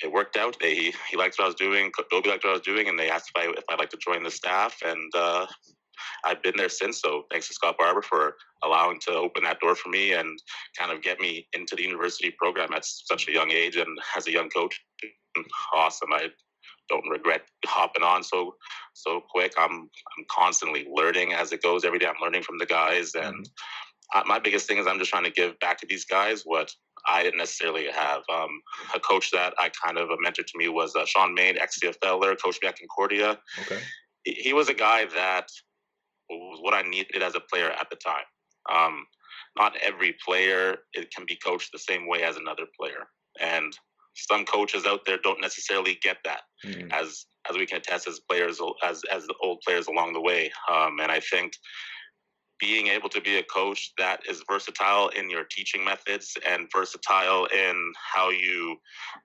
it worked out. They he liked what I was doing. Dobie liked what I was doing, and they asked if I if I'd like to join the staff. And uh, I've been there since. So thanks to Scott Barber for allowing to open that door for me and kind of get me into the university program at such a young age and as a young coach. Awesome. I don't regret hopping on so so quick. I'm I'm constantly learning as it goes. Every day I'm learning from the guys, and mm-hmm. my biggest thing is I'm just trying to give back to these guys what I didn't necessarily have. Um, a coach that I kind of a mentor to me was uh, Sean Main, ex CFLer, coach me at Concordia. Okay. He, he, was a guy that was what I needed as a player at the time. Um, not every player it can be coached the same way as another player, and some coaches out there don't necessarily get that. Mm-hmm. As as we can attest as players, as as the old players along the way, um, and I think being able to be a coach that is versatile in your teaching methods and versatile in how you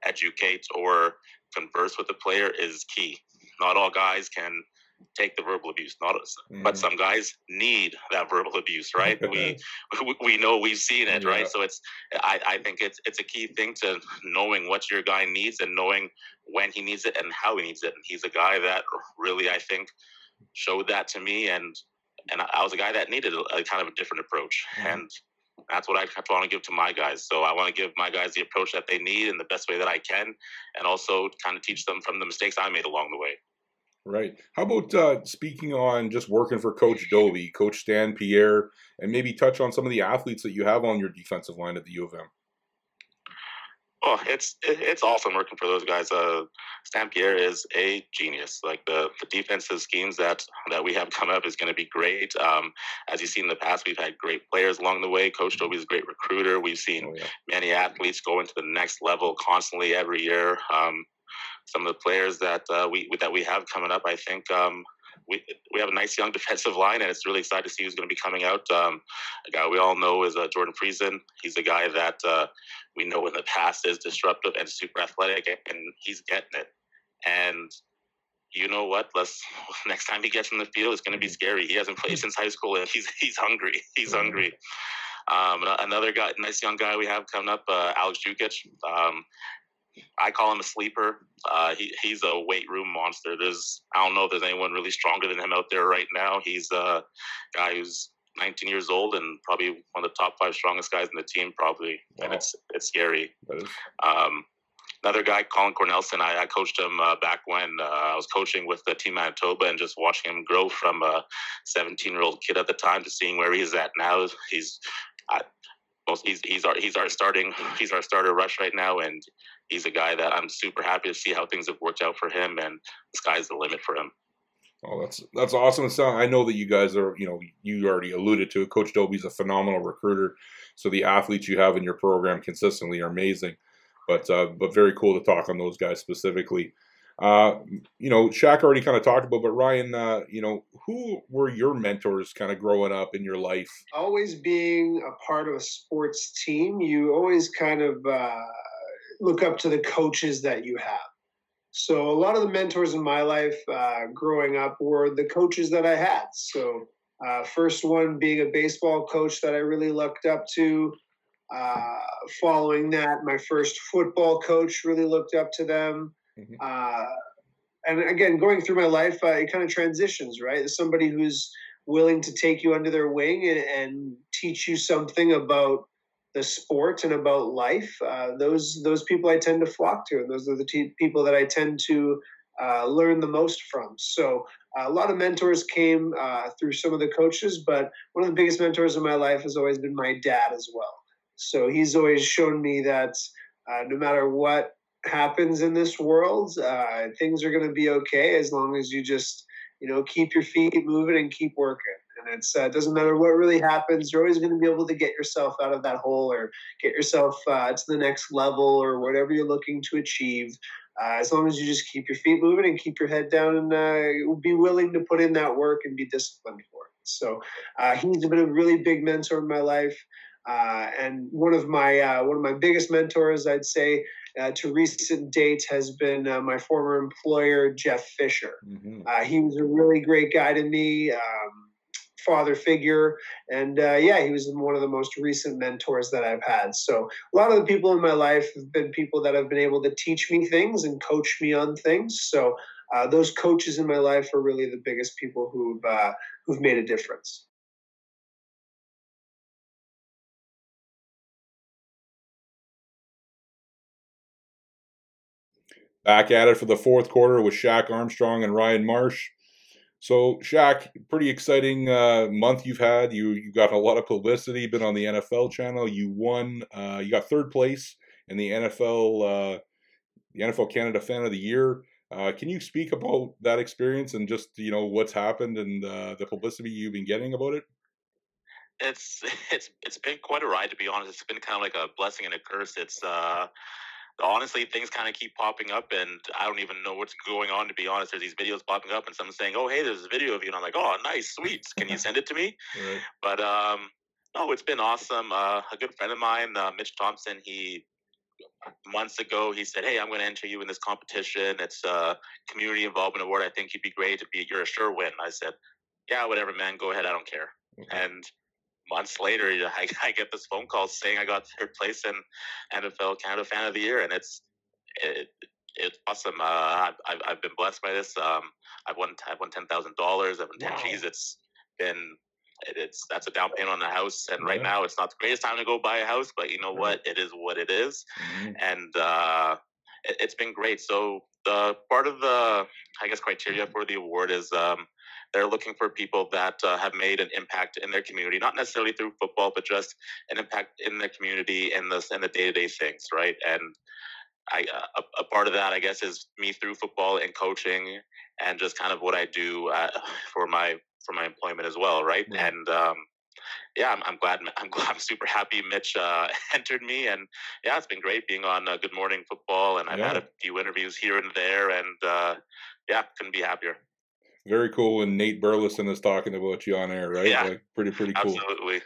educate or converse with the player is key. Not all guys can take the verbal abuse, not mm. but some guys need that verbal abuse, right? we we know we've seen it, yeah. right? So it's I, I think it's it's a key thing to knowing what your guy needs and knowing when he needs it and how he needs it. And he's a guy that really I think showed that to me and and I, was a guy that needed a, a kind of a different approach, mm-hmm. and that's what I want to give to my guys. So I want to give my guys the approach that they need in the best way that I can, and also kind of teach them from the mistakes I made along the way. Right. How about uh, speaking on just working for Coach Dobie, Coach Stan Pierre, and maybe touch on some of the athletes that you have on your defensive line at the U of M? Oh, it's it's awesome working for those guys. Uh, Pierre is a genius. Like the, the defensive schemes that that we have come up is going to be great. Um, as you've seen in the past, we've had great players along the way. Coach Dobie is a great recruiter. We've seen oh, yeah. many athletes go into the next level constantly every year. Um, some of the players that uh, we that we have coming up, I think um, we we have a nice young defensive line, and it's really exciting to see who's going to be coming out. Um, a guy we all know is uh, Jordan Friesen. He's a guy that uh, we know in the past is disruptive and super athletic, and he's getting it. And you know what? Let's next time he gets in the field, it's going to be scary. He hasn't played since high school, and he's he's hungry. He's hungry. Um, another guy, nice young guy we have coming up, uh, Alex Jukic. Um, I call him a sleeper. Uh, he, he's a weight room monster. There's I don't know if there's anyone really stronger than him out there right now. He's a guy who's 19 years old and probably one of the top five strongest guys in the team, probably. Wow. And it's it's scary. Um, another guy, Colin Cornelson, I, I coached him uh, back when uh, I was coaching with the team Manitoba and just watching him grow from a 17 year old kid at the time to seeing where he's at now. He's I, he's he's our he's our starting he's our starter rush right now, and he's a guy that I'm super happy to see how things have worked out for him, and the sky's the limit for him. Oh, that's that's awesome. So I know that you guys are, you know, you already alluded to it. Coach Dobie's a phenomenal recruiter, so the athletes you have in your program consistently are amazing. But uh, but very cool to talk on those guys specifically. Uh, you know, Shaq already kind of talked about, but Ryan, uh, you know, who were your mentors kind of growing up in your life? Always being a part of a sports team, you always kind of uh, look up to the coaches that you have. So a lot of the mentors in my life uh, growing up were the coaches that I had. So uh, first one being a baseball coach that I really looked up to. Uh, following that, my first football coach really looked up to them. Mm-hmm. Uh, and again, going through my life, uh, it kind of transitions, right? As somebody who's willing to take you under their wing and, and teach you something about the sport and about life. Uh, those those people I tend to flock to, and those are the people that I tend to uh, learn the most from. So uh, a lot of mentors came uh, through some of the coaches, but one of the biggest mentors in my life has always been my dad as well. So he's always shown me that uh, no matter what happens in this world, uh, things are going to be okay as long as you just you know keep your feet moving and keep working. And it's uh, doesn't matter what really happens, you're always going to be able to get yourself out of that hole or get yourself uh, to the next level or whatever you're looking to achieve. Uh, as long as you just keep your feet moving and keep your head down and uh, be willing to put in that work and be disciplined for it. So uh, he's been a really big mentor in my life. Uh, and one of my uh, one of my biggest mentors, I'd say, uh, to recent date, has been uh, my former employer, Jeff Fisher. Mm-hmm. Uh, he was a really great guy to me, um, father figure, and uh, yeah, he was one of the most recent mentors that I've had. So a lot of the people in my life have been people that have been able to teach me things and coach me on things. So those coaches in my life are really the biggest people who've who've made a difference. Back at it for the fourth quarter with Shaq Armstrong and Ryan Marsh. So, Shaq, pretty exciting uh, month you've had. You you got a lot of publicity. Been on the NFL channel. You won. Uh, you got third place in the NFL uh, the NFL Canada Fan of the Year. Uh, can you speak about that experience and just you know what's happened and uh, the publicity you've been getting about it? It's it's it's been quite a ride to be honest. It's been kind of like a blessing and a curse. It's uh, honestly, things kind of keep popping up, and I don't even know what's going on. To be honest, there's these videos popping up, and someone's saying, "Oh, hey, there's a video of you," and I'm like, "Oh, nice, sweet. Can you send it to me?" Right. But um, no, it's been awesome. Uh, a good friend of mine, uh, Mitch Thompson, he months ago he said, "Hey, I'm going to enter you in this competition. It's a community involvement award. I think you'd be great to be. You're a sure win." I said, "Yeah, whatever, man. Go ahead. I don't care." Okay. And months later, I, I, get this phone call saying I got third place in NFL Canada Fan of the Year, and it's it, it's awesome. Uh, I've, I've been blessed by this. Um, I've won I've won ten thousand dollars. I've won ten wow. G's. It's been it, it's that's a down payment on a house, and yeah. right now it's not the greatest time to go buy a house, but you know what? It is what it is. Mm-hmm. and uh, it, has been great. So the part of the I guess criteria for the award is um, they're looking for people that uh, have made an impact in their community, not necessarily through football, but just an impact in their community and the and the day to day things, right? And I, uh, a, a, part of that, I guess, is me through football and coaching, and just kind of what I do uh, for my for my employment as well, right? Yeah. And um, yeah, I'm, I'm, glad. I'm glad. I'm super happy Mitch uh, entered me, and yeah, it's been great being on uh, Good Morning Football, and I've yeah. had a few interviews here and there, and uh, yeah, couldn't be happier very cool when Nate Burleson is talking about you on air, right? Yeah, like pretty pretty cool. Absolutely.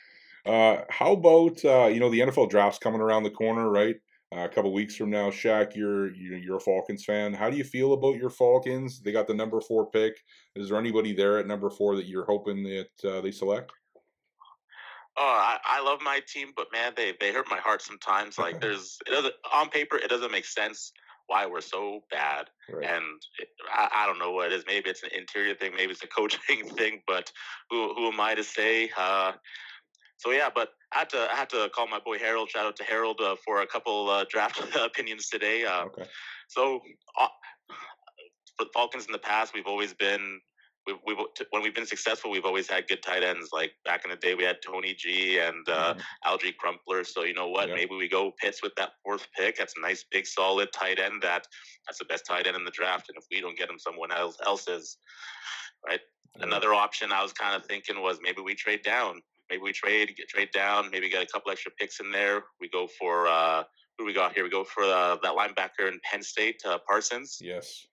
Uh, how about uh, you know the NFL draft's coming around the corner, right? Uh, a couple weeks from now, Shaq, you're you're a Falcons fan. How do you feel about your Falcons? They got the number four pick. Is there anybody there at number four that you're hoping that uh, they select? Oh, I, I love my team, but man, they they hurt my heart sometimes. Like there's it doesn't on paper it doesn't make sense why we're so bad. Right. And I, I, don't know what it is. Maybe it's an interior thing. Maybe it's a coaching thing. But who who am I to say? Uh, so yeah, but I had to I had to call my boy Harold. Shout out to Harold uh, for a couple uh, draft opinions today. Uh, okay. So uh, for the Falcons in the past, we've always been we, we when we've been successful, we've always had good tight ends. Like back in the day, we had Tony G and uh, mm-hmm. Crumpler. So you know what? Yeah. Maybe we go Pitts with that fourth pick. That's a nice, big, solid tight end. That that's the best tight end in the draft. And if we don't get him, someone else else is. Right. Yeah. Another option I was kind of thinking was maybe we trade down. Maybe we trade get trade down. Maybe get a couple extra picks in there. We go for uh, who we got here? We go for uh, that linebacker in Penn State, uh, Parsons. Yes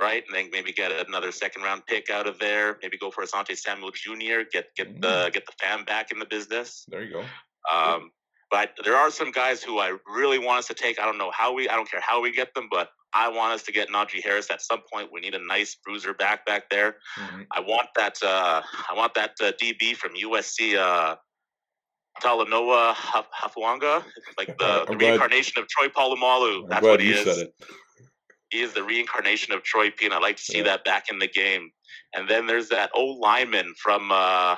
right? And then maybe get another second round pick out of there. Maybe go for Asante Samuel Jr. Get get mm. the get the fam back in the business. There you go. Um, But there are some guys who I really want us to take. I don't know how we. I don't care how we get them, but I want us to get Najee Harris at some point. We need a nice bruiser back back there. Mm-hmm. I want that. Uh, I want that uh, DB from USC. Uh, Talanoa Hufanga, like the, the reincarnation of Troy Polamalu. That's what he is. He is the reincarnation of Troy P, and I like to see yeah. that back in the game. And then there's that old lineman from uh,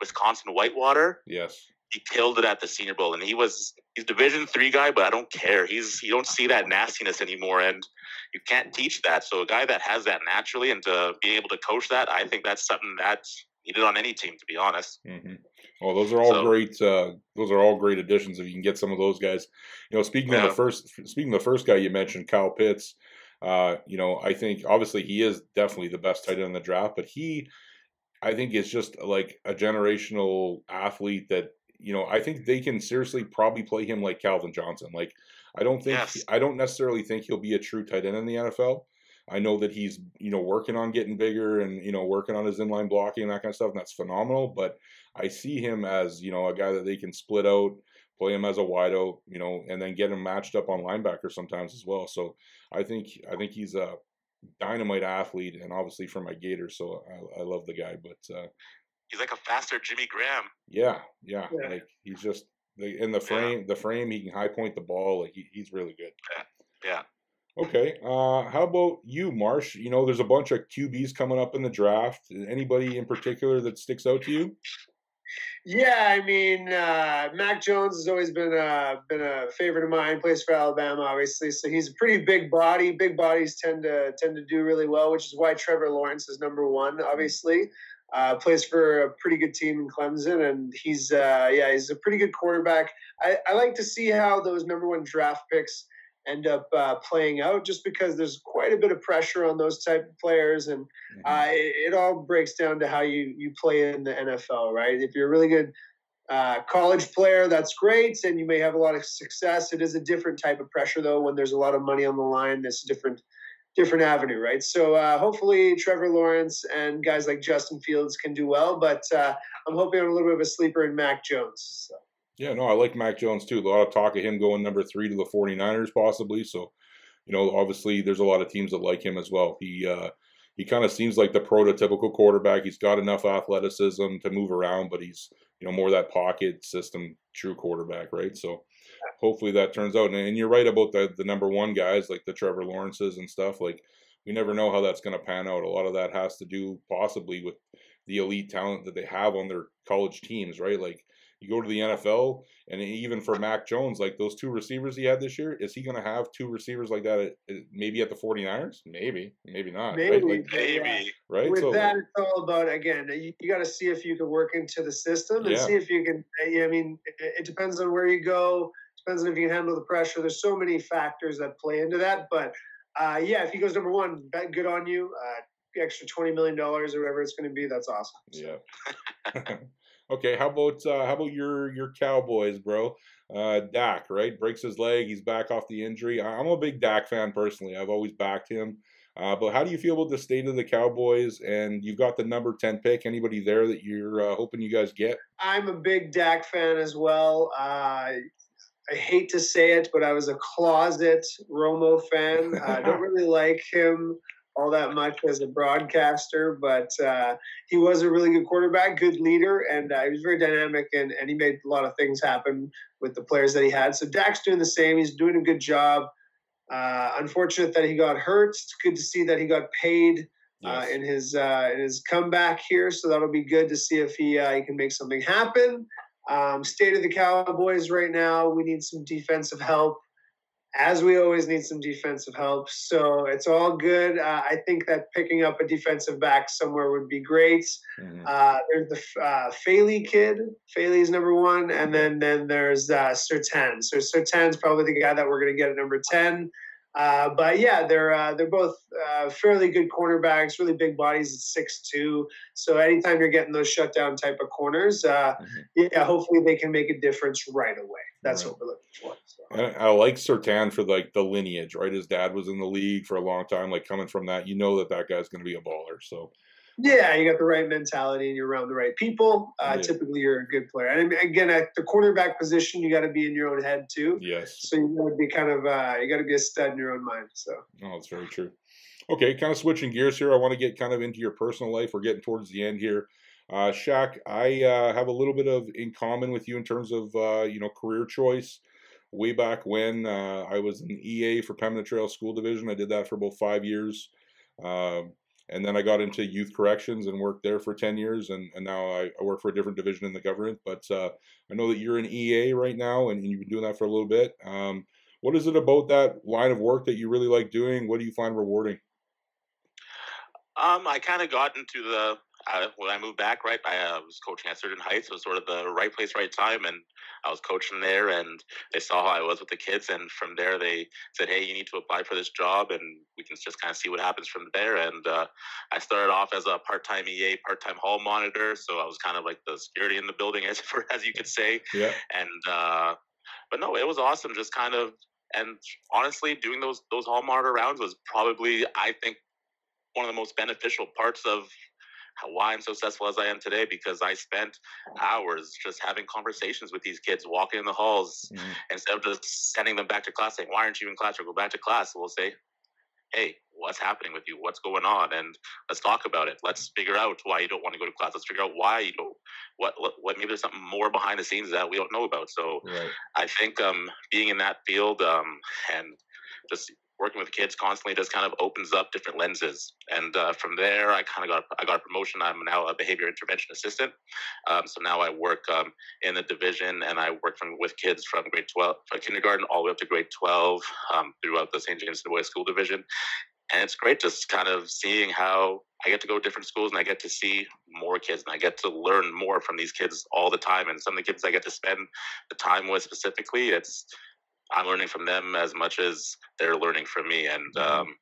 Wisconsin Whitewater. Yes. He killed it at the Senior Bowl, and he was he's Division three guy, but I don't care. He's you don't see that nastiness anymore, and you can't teach that. So a guy that has that naturally, and to be able to coach that, I think that's something that's needed on any team, to be honest. Mm-hmm. Well, those are all so, great. Uh, those are all great additions. If you can get some of those guys, you know. Speaking yeah. of the first, speaking of the first guy you mentioned, Kyle Pitts. Uh, you know, I think obviously he is definitely the best tight end in the draft, but he, I think, is just like a generational athlete that you know. I think they can seriously probably play him like Calvin Johnson. Like, I don't think yes. I don't necessarily think he'll be a true tight end in the NFL. I know that he's you know working on getting bigger and you know working on his inline blocking and that kind of stuff, and that's phenomenal. But I see him as you know a guy that they can split out play him as a wideout, you know, and then get him matched up on linebacker sometimes as well. So I think I think he's a dynamite athlete, and obviously for my Gators, so I, I love the guy. But uh, he's like a faster Jimmy Graham. Yeah, yeah, yeah. like he's just in the frame. Yeah. The frame, he can high point the ball. Like he, he's really good. Yeah. yeah. Okay. Uh, how about you, Marsh? You know, there's a bunch of QBs coming up in the draft. Anybody in particular that sticks out to you? Yeah, I mean, uh, Mac Jones has always been a been a favorite of mine. Plays for Alabama, obviously, so he's a pretty big body. Big bodies tend to tend to do really well, which is why Trevor Lawrence is number one. Obviously, uh, plays for a pretty good team in Clemson, and he's uh, yeah, he's a pretty good quarterback. I, I like to see how those number one draft picks end up uh, playing out just because there's quite a bit of pressure on those type of players and mm-hmm. uh, it, it, all breaks down to how you you play in the nfl right if you're a really good uh, college player that's great and you may have a lot of success it is a different type of pressure though when there's a lot of money on the line a different different avenue right so uh, hopefully trevor lawrence and guys like justin fields can do well but uh, i'm hoping on a little bit of a sleeper in mac jones so. Yeah, no, I like Mac Jones too. A lot of talk of him going number three to the 49ers possibly. So, you know, obviously there's a lot of teams that like him as well. He uh, he kind of seems like the prototypical quarterback. He's got enough athleticism to move around, but he's you know more that pocket system true quarterback, right? So hopefully that turns out. And, and you're right about the the number one guys like the Trevor Lawrences and stuff. Like we never know how that's going to pan out. A lot of that has to do possibly with the elite talent that they have on their college teams, right? Like you go to the NFL, and even for Mac Jones, like those two receivers he had this year, is he going to have two receivers like that? At, maybe at the 49ers? Maybe, maybe not. Maybe, right? Like, maybe. Right. With so, that, it's all about again. You, you got to see if you can work into the system and yeah. see if you can. I mean, it, it depends on where you go. Depends on if you can handle the pressure. There's so many factors that play into that, but. Uh, yeah, if he goes number one, bet good on you. Uh, extra twenty million dollars or whatever it's going to be. That's awesome. So. Yeah. Okay, how about uh, how about your your Cowboys, bro? Uh, Dak, right? Breaks his leg. He's back off the injury. I'm a big Dak fan personally. I've always backed him. Uh, but how do you feel about the state of the Cowboys? And you've got the number ten pick. Anybody there that you're uh, hoping you guys get? I'm a big Dak fan as well. Uh, I hate to say it, but I was a closet Romo fan. I don't really like him all that much as a broadcaster, but uh, he was a really good quarterback, good leader, and uh, he was very dynamic and, and he made a lot of things happen with the players that he had. So Dak's doing the same. He's doing a good job. Uh, unfortunate that he got hurt. It's good to see that he got paid uh, yes. in his uh, in his comeback here. So that'll be good to see if he uh, he can make something happen. Um, state of the Cowboys right now, we need some defensive help as we always need some defensive help. So it's all good. Uh, I think that picking up a defensive back somewhere would be great. Mm-hmm. Uh, there's the uh, Farley kid. Farley's number one, and then then there's uh, Surtain. So Surtain's probably the guy that we're going to get at number ten. Uh, but yeah, they're uh, they're both uh, fairly good cornerbacks, really big bodies at six two. So anytime you're getting those shutdown type of corners, uh, mm-hmm. yeah, hopefully they can make a difference right away. That's right. what we're looking for. So. I like Surtain for like the lineage, right? His dad was in the league for a long time. Like coming from that, you know that that guy's going to be a baller. So Yeah, you got the right mentality and you're around the right people. Uh, yeah. Typically, you're a good player. And again, at the quarterback position, you got to be in your own head too. Yes. So you got to be kind of uh, you got to be a stud in your own mind. So. Oh, that's very true. Okay, kind of switching gears here. I want to get kind of into your personal life. We're getting towards the end here. Uh, Shaq, I uh, have a little bit of in common with you in terms of uh, you know career choice. Way back when uh, I was an EA for Pembina Trail School Division, I did that for about five years, um, and then I got into youth corrections and worked there for ten years, and, and now I, I work for a different division in the government. But uh, I know that you're an EA right now, and, and you've been doing that for a little bit. Um, what is it about that line of work that you really like doing? What do you find rewarding? Um, I kind of got into the uh, when I moved back, right, I uh, was coaching at Sturgeon Heights. It was sort of the right place, right time, and I was coaching there. And they saw how I was with the kids, and from there they said, "Hey, you need to apply for this job, and we can just kind of see what happens from there." And uh, I started off as a part-time EA, part-time hall monitor, so I was kind of like the security in the building, as as you could say. Yeah. And uh, but no, it was awesome. Just kind of and honestly, doing those those hall monitor rounds was probably, I think, one of the most beneficial parts of why I'm so successful as I am today because I spent hours just having conversations with these kids, walking in the halls mm-hmm. instead of just sending them back to class saying, "Why aren't you in class?" or "Go back to class." We'll say, "Hey, what's happening with you? What's going on?" And let's talk about it. Let's figure out why you don't want to go to class. Let's figure out why you don't. What what, what maybe there's something more behind the scenes that we don't know about. So right. I think um, being in that field um, and just working with kids constantly just kind of opens up different lenses. And uh, from there, I kind of got I got a promotion. I'm now a behavior intervention assistant. Um, so now I work um, in the division, and I work from with kids from grade 12, from kindergarten all the way up to grade 12 um, throughout the St. James Boys School Division. And it's great just kind of seeing how I get to go to different schools and I get to see more kids and I get to learn more from these kids all the time. And some of the kids I get to spend the time with specifically, it's I'm learning from them as much as they're learning from me, and mm-hmm. um,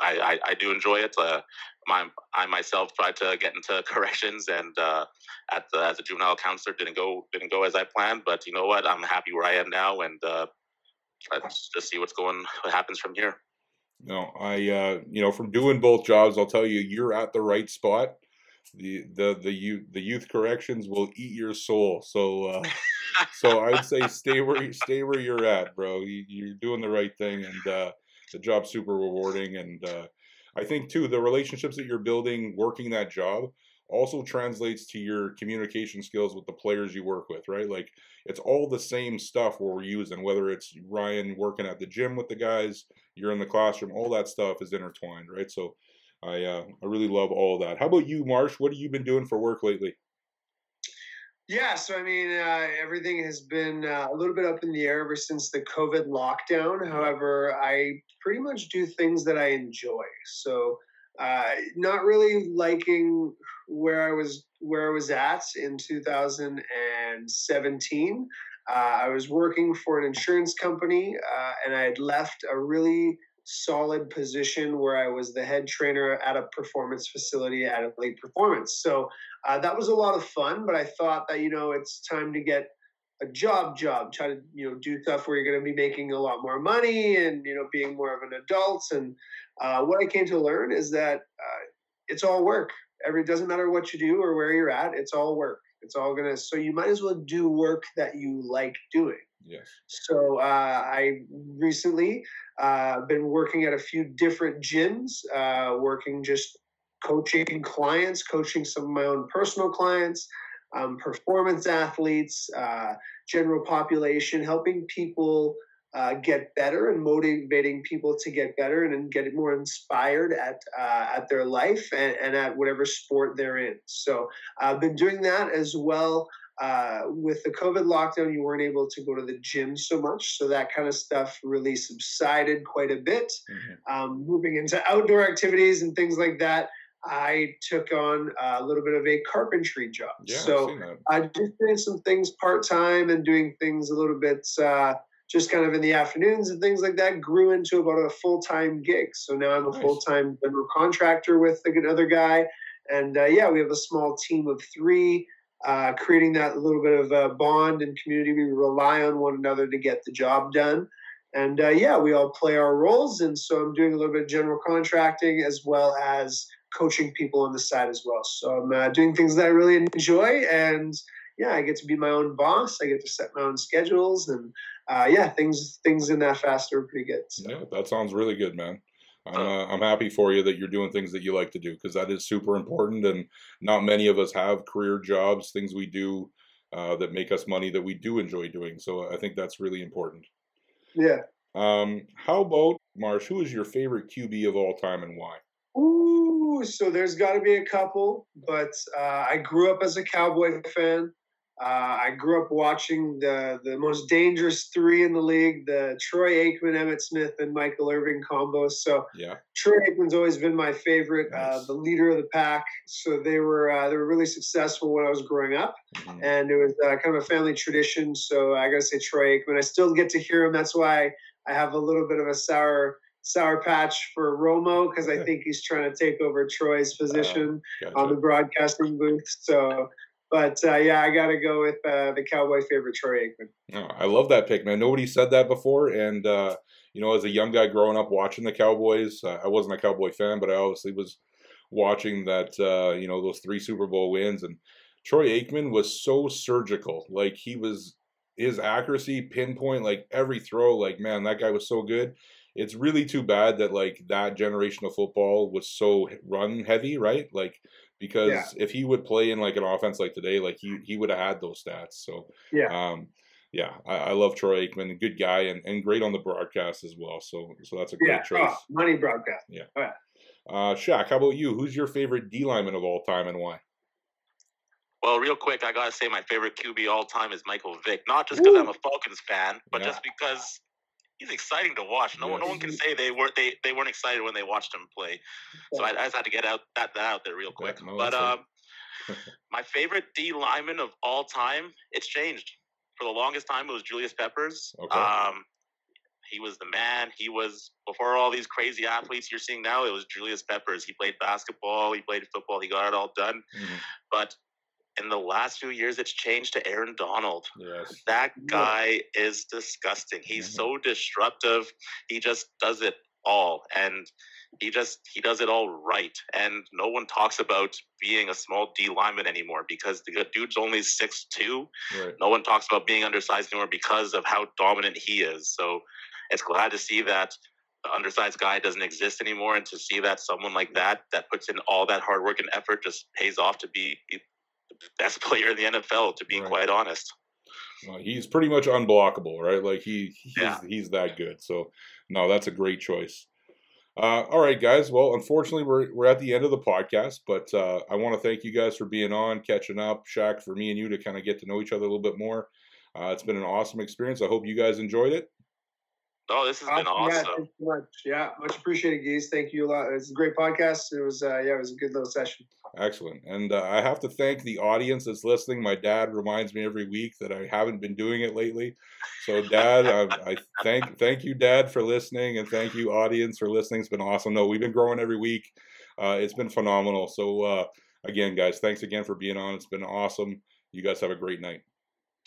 I, I, I, do enjoy it. Uh, my, I myself tried to get into corrections, and uh, at the, as a juvenile counselor, didn't go didn't go as I planned. But you know what? I'm happy where I am now, and uh, let's just see what's going what happens from here. No, I uh, you know from doing both jobs, I'll tell you, you're at the right spot. The the the youth the youth corrections will eat your soul. So. Uh, so I'd say stay where you, stay where you're at, bro. You, are doing the right thing, and uh, the job's super rewarding. And uh, I think too, the relationships that you're building working that job also translates to your communication skills with the players you work with, right? Like it's all the same stuff we're using, whether it's Ryan working at the gym with the guys, you're in the classroom, all that stuff is intertwined, right? So I uh, I really love all that. How about you, Marsh? What have you been doing for work lately? Yeah, so I mean, uh, everything has been uh, a little bit up in the air ever since the COVID lockdown. However, I pretty much do things that I enjoy. So, uh, not really liking where I was where I was at in 2017. Uh, I was working for an insurance company, uh, and I had left a really solid position where I was the head trainer at a performance facility at Elite Performance. So uh, that was a lot of fun, but I thought that, you know, it's time to get a job job, try to, you know, do stuff where you're going to be making a lot more money and, you know, being more of an adult. And uh, what I came to learn is that uh, it's all work. Every, it doesn't matter what you do or where you're at, it's all work. It's all going to, so you might as well do work that you like doing. Yes. So uh, I recently uh, been working at a few different gyms, uh, working just coaching clients, coaching some of my own personal clients, um, performance athletes, uh, general population, helping people uh, get better and motivating people to get better and, and get more inspired at uh, at their life and, and, at whatever sport they're in. So I've been doing that as well. Uh, with the COVID lockdown, you weren't able to go to the gym so much, so that kind of stuff really subsided quite a bit. Mm-hmm. Um, moving into outdoor activities and things like that, I took on a little bit of a carpentry job. Yeah, so I just doing some things part time and doing things a little bit uh, just kind of in the afternoons and things like that. Grew into about a full time gig. So now I'm a nice. full time general contractor with another guy, and uh, yeah, we have a small team of three uh, creating that little bit of a bond and community. We rely on one another to get the job done. And uh, yeah, we all play our roles. And so I'm doing a little bit of general contracting as well as coaching people on the side as well. So I'm uh, doing things that I really enjoy, and yeah, I get to be my own boss. I get to set my own schedules, and uh, yeah, things things in that fast are pretty good. So. Yeah, that sounds really good, man. I'm, uh, I'm happy for you that you're doing things that you like to do because that is super important. And not many of us have career jobs, things we do uh, that make us money that we do enjoy doing. So I think that's really important. Yeah. Um, how about Marsh? Who is your favorite QB of all time and why? Ooh, so there's got to be a couple, but uh, I grew up as a Cowboy fan. Uh, I grew up watching the the most dangerous three in the league: the Troy Aikman, Emmitt Smith, and Michael Irvin combo. So yeah, Troy Aikman's always been my favorite, uh, nice. uh, the leader of the pack. So they were uh, they were really successful when I was growing up, mm-hmm. and it was uh, kind of a family tradition. So I got to say Troy Aikman. I still get to hear him. That's why I have a little bit of a sour sour patch for Romo because I think he's trying to take over Troy's position gotcha. on the broadcasting booth. So but uh, yeah, I got to go with uh, the Cowboy favorite, Troy Aikman. Oh, I love that pick, man. Nobody said that before, and uh, you know, as a young guy growing up watching the Cowboys, uh, I wasn't a Cowboy fan, but I obviously was watching that. Uh, you know, those three Super Bowl wins, and Troy Aikman was so surgical. Like he was, his accuracy, pinpoint, like every throw. Like man, that guy was so good. It's really too bad that like that generation of football was so run heavy, right? Like because yeah. if he would play in like an offense like today, like he he would have had those stats. So yeah, um, yeah, I, I, love Troy Aikman, good guy and, and great on the broadcast as well. So so that's a great yeah. choice. Oh, money broadcast. Yeah. Uh, Shaq, how about you? Who's your favorite D lineman of all time and why? Well, real quick, I gotta say my favorite QB all time is Michael Vick. Not just because I'm a Falcons fan, but yeah. just because he's exciting to watch. No, yes. no one can say they weren't they, they weren't excited when they watched him play. So I, I just had to get out that, that out there real quick. But um, my favorite D lineman of all time, it's changed. For the longest time, it was Julius Peppers. Okay. Um, he was the man. He was before all these crazy athletes you're seeing now. It was Julius Peppers. He played basketball. He played football. He got it all done. Mm-hmm. But in the last few years, it's changed to Aaron Donald. Yes. That guy yeah. is disgusting. He's mm-hmm. so disruptive. He just does it all. And he just he does it all right. And no one talks about being a small D lineman anymore because the dude's only six two. Right. No one talks about being undersized anymore because of how dominant he is. So it's glad to see that the undersized guy doesn't exist anymore and to see that someone like that that puts in all that hard work and effort just pays off to be best player in the NFL, to be right. quite honest. Well, he's pretty much unblockable, right? Like he, he's, yeah. he's that good. So, no, that's a great choice. Uh, all right, guys. Well, unfortunately, we're we're at the end of the podcast, but uh, I want to thank you guys for being on, catching up, Shaq, for me and you to kind of get to know each other a little bit more. Uh, it's been an awesome experience. I hope you guys enjoyed it. Oh, this has been awesome. Yeah, so much. Yeah, much appreciated, Gies. Thank you a lot. It's a great podcast. It was, uh, yeah, it was a good little session. Excellent. And uh, I have to thank the audience that's listening. My dad reminds me every week that I haven't been doing it lately. So, Dad, I, I, thank thank you, Dad, for listening, and thank you, audience, for listening. It's been awesome. No, we've been growing every week. Uh, it's been phenomenal. So, uh, again, guys, thanks again for being on. It's been awesome. You guys have a great night.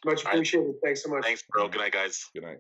Much appreciated. Thanks so much. Thanks, bro. Good night, guys. Good night.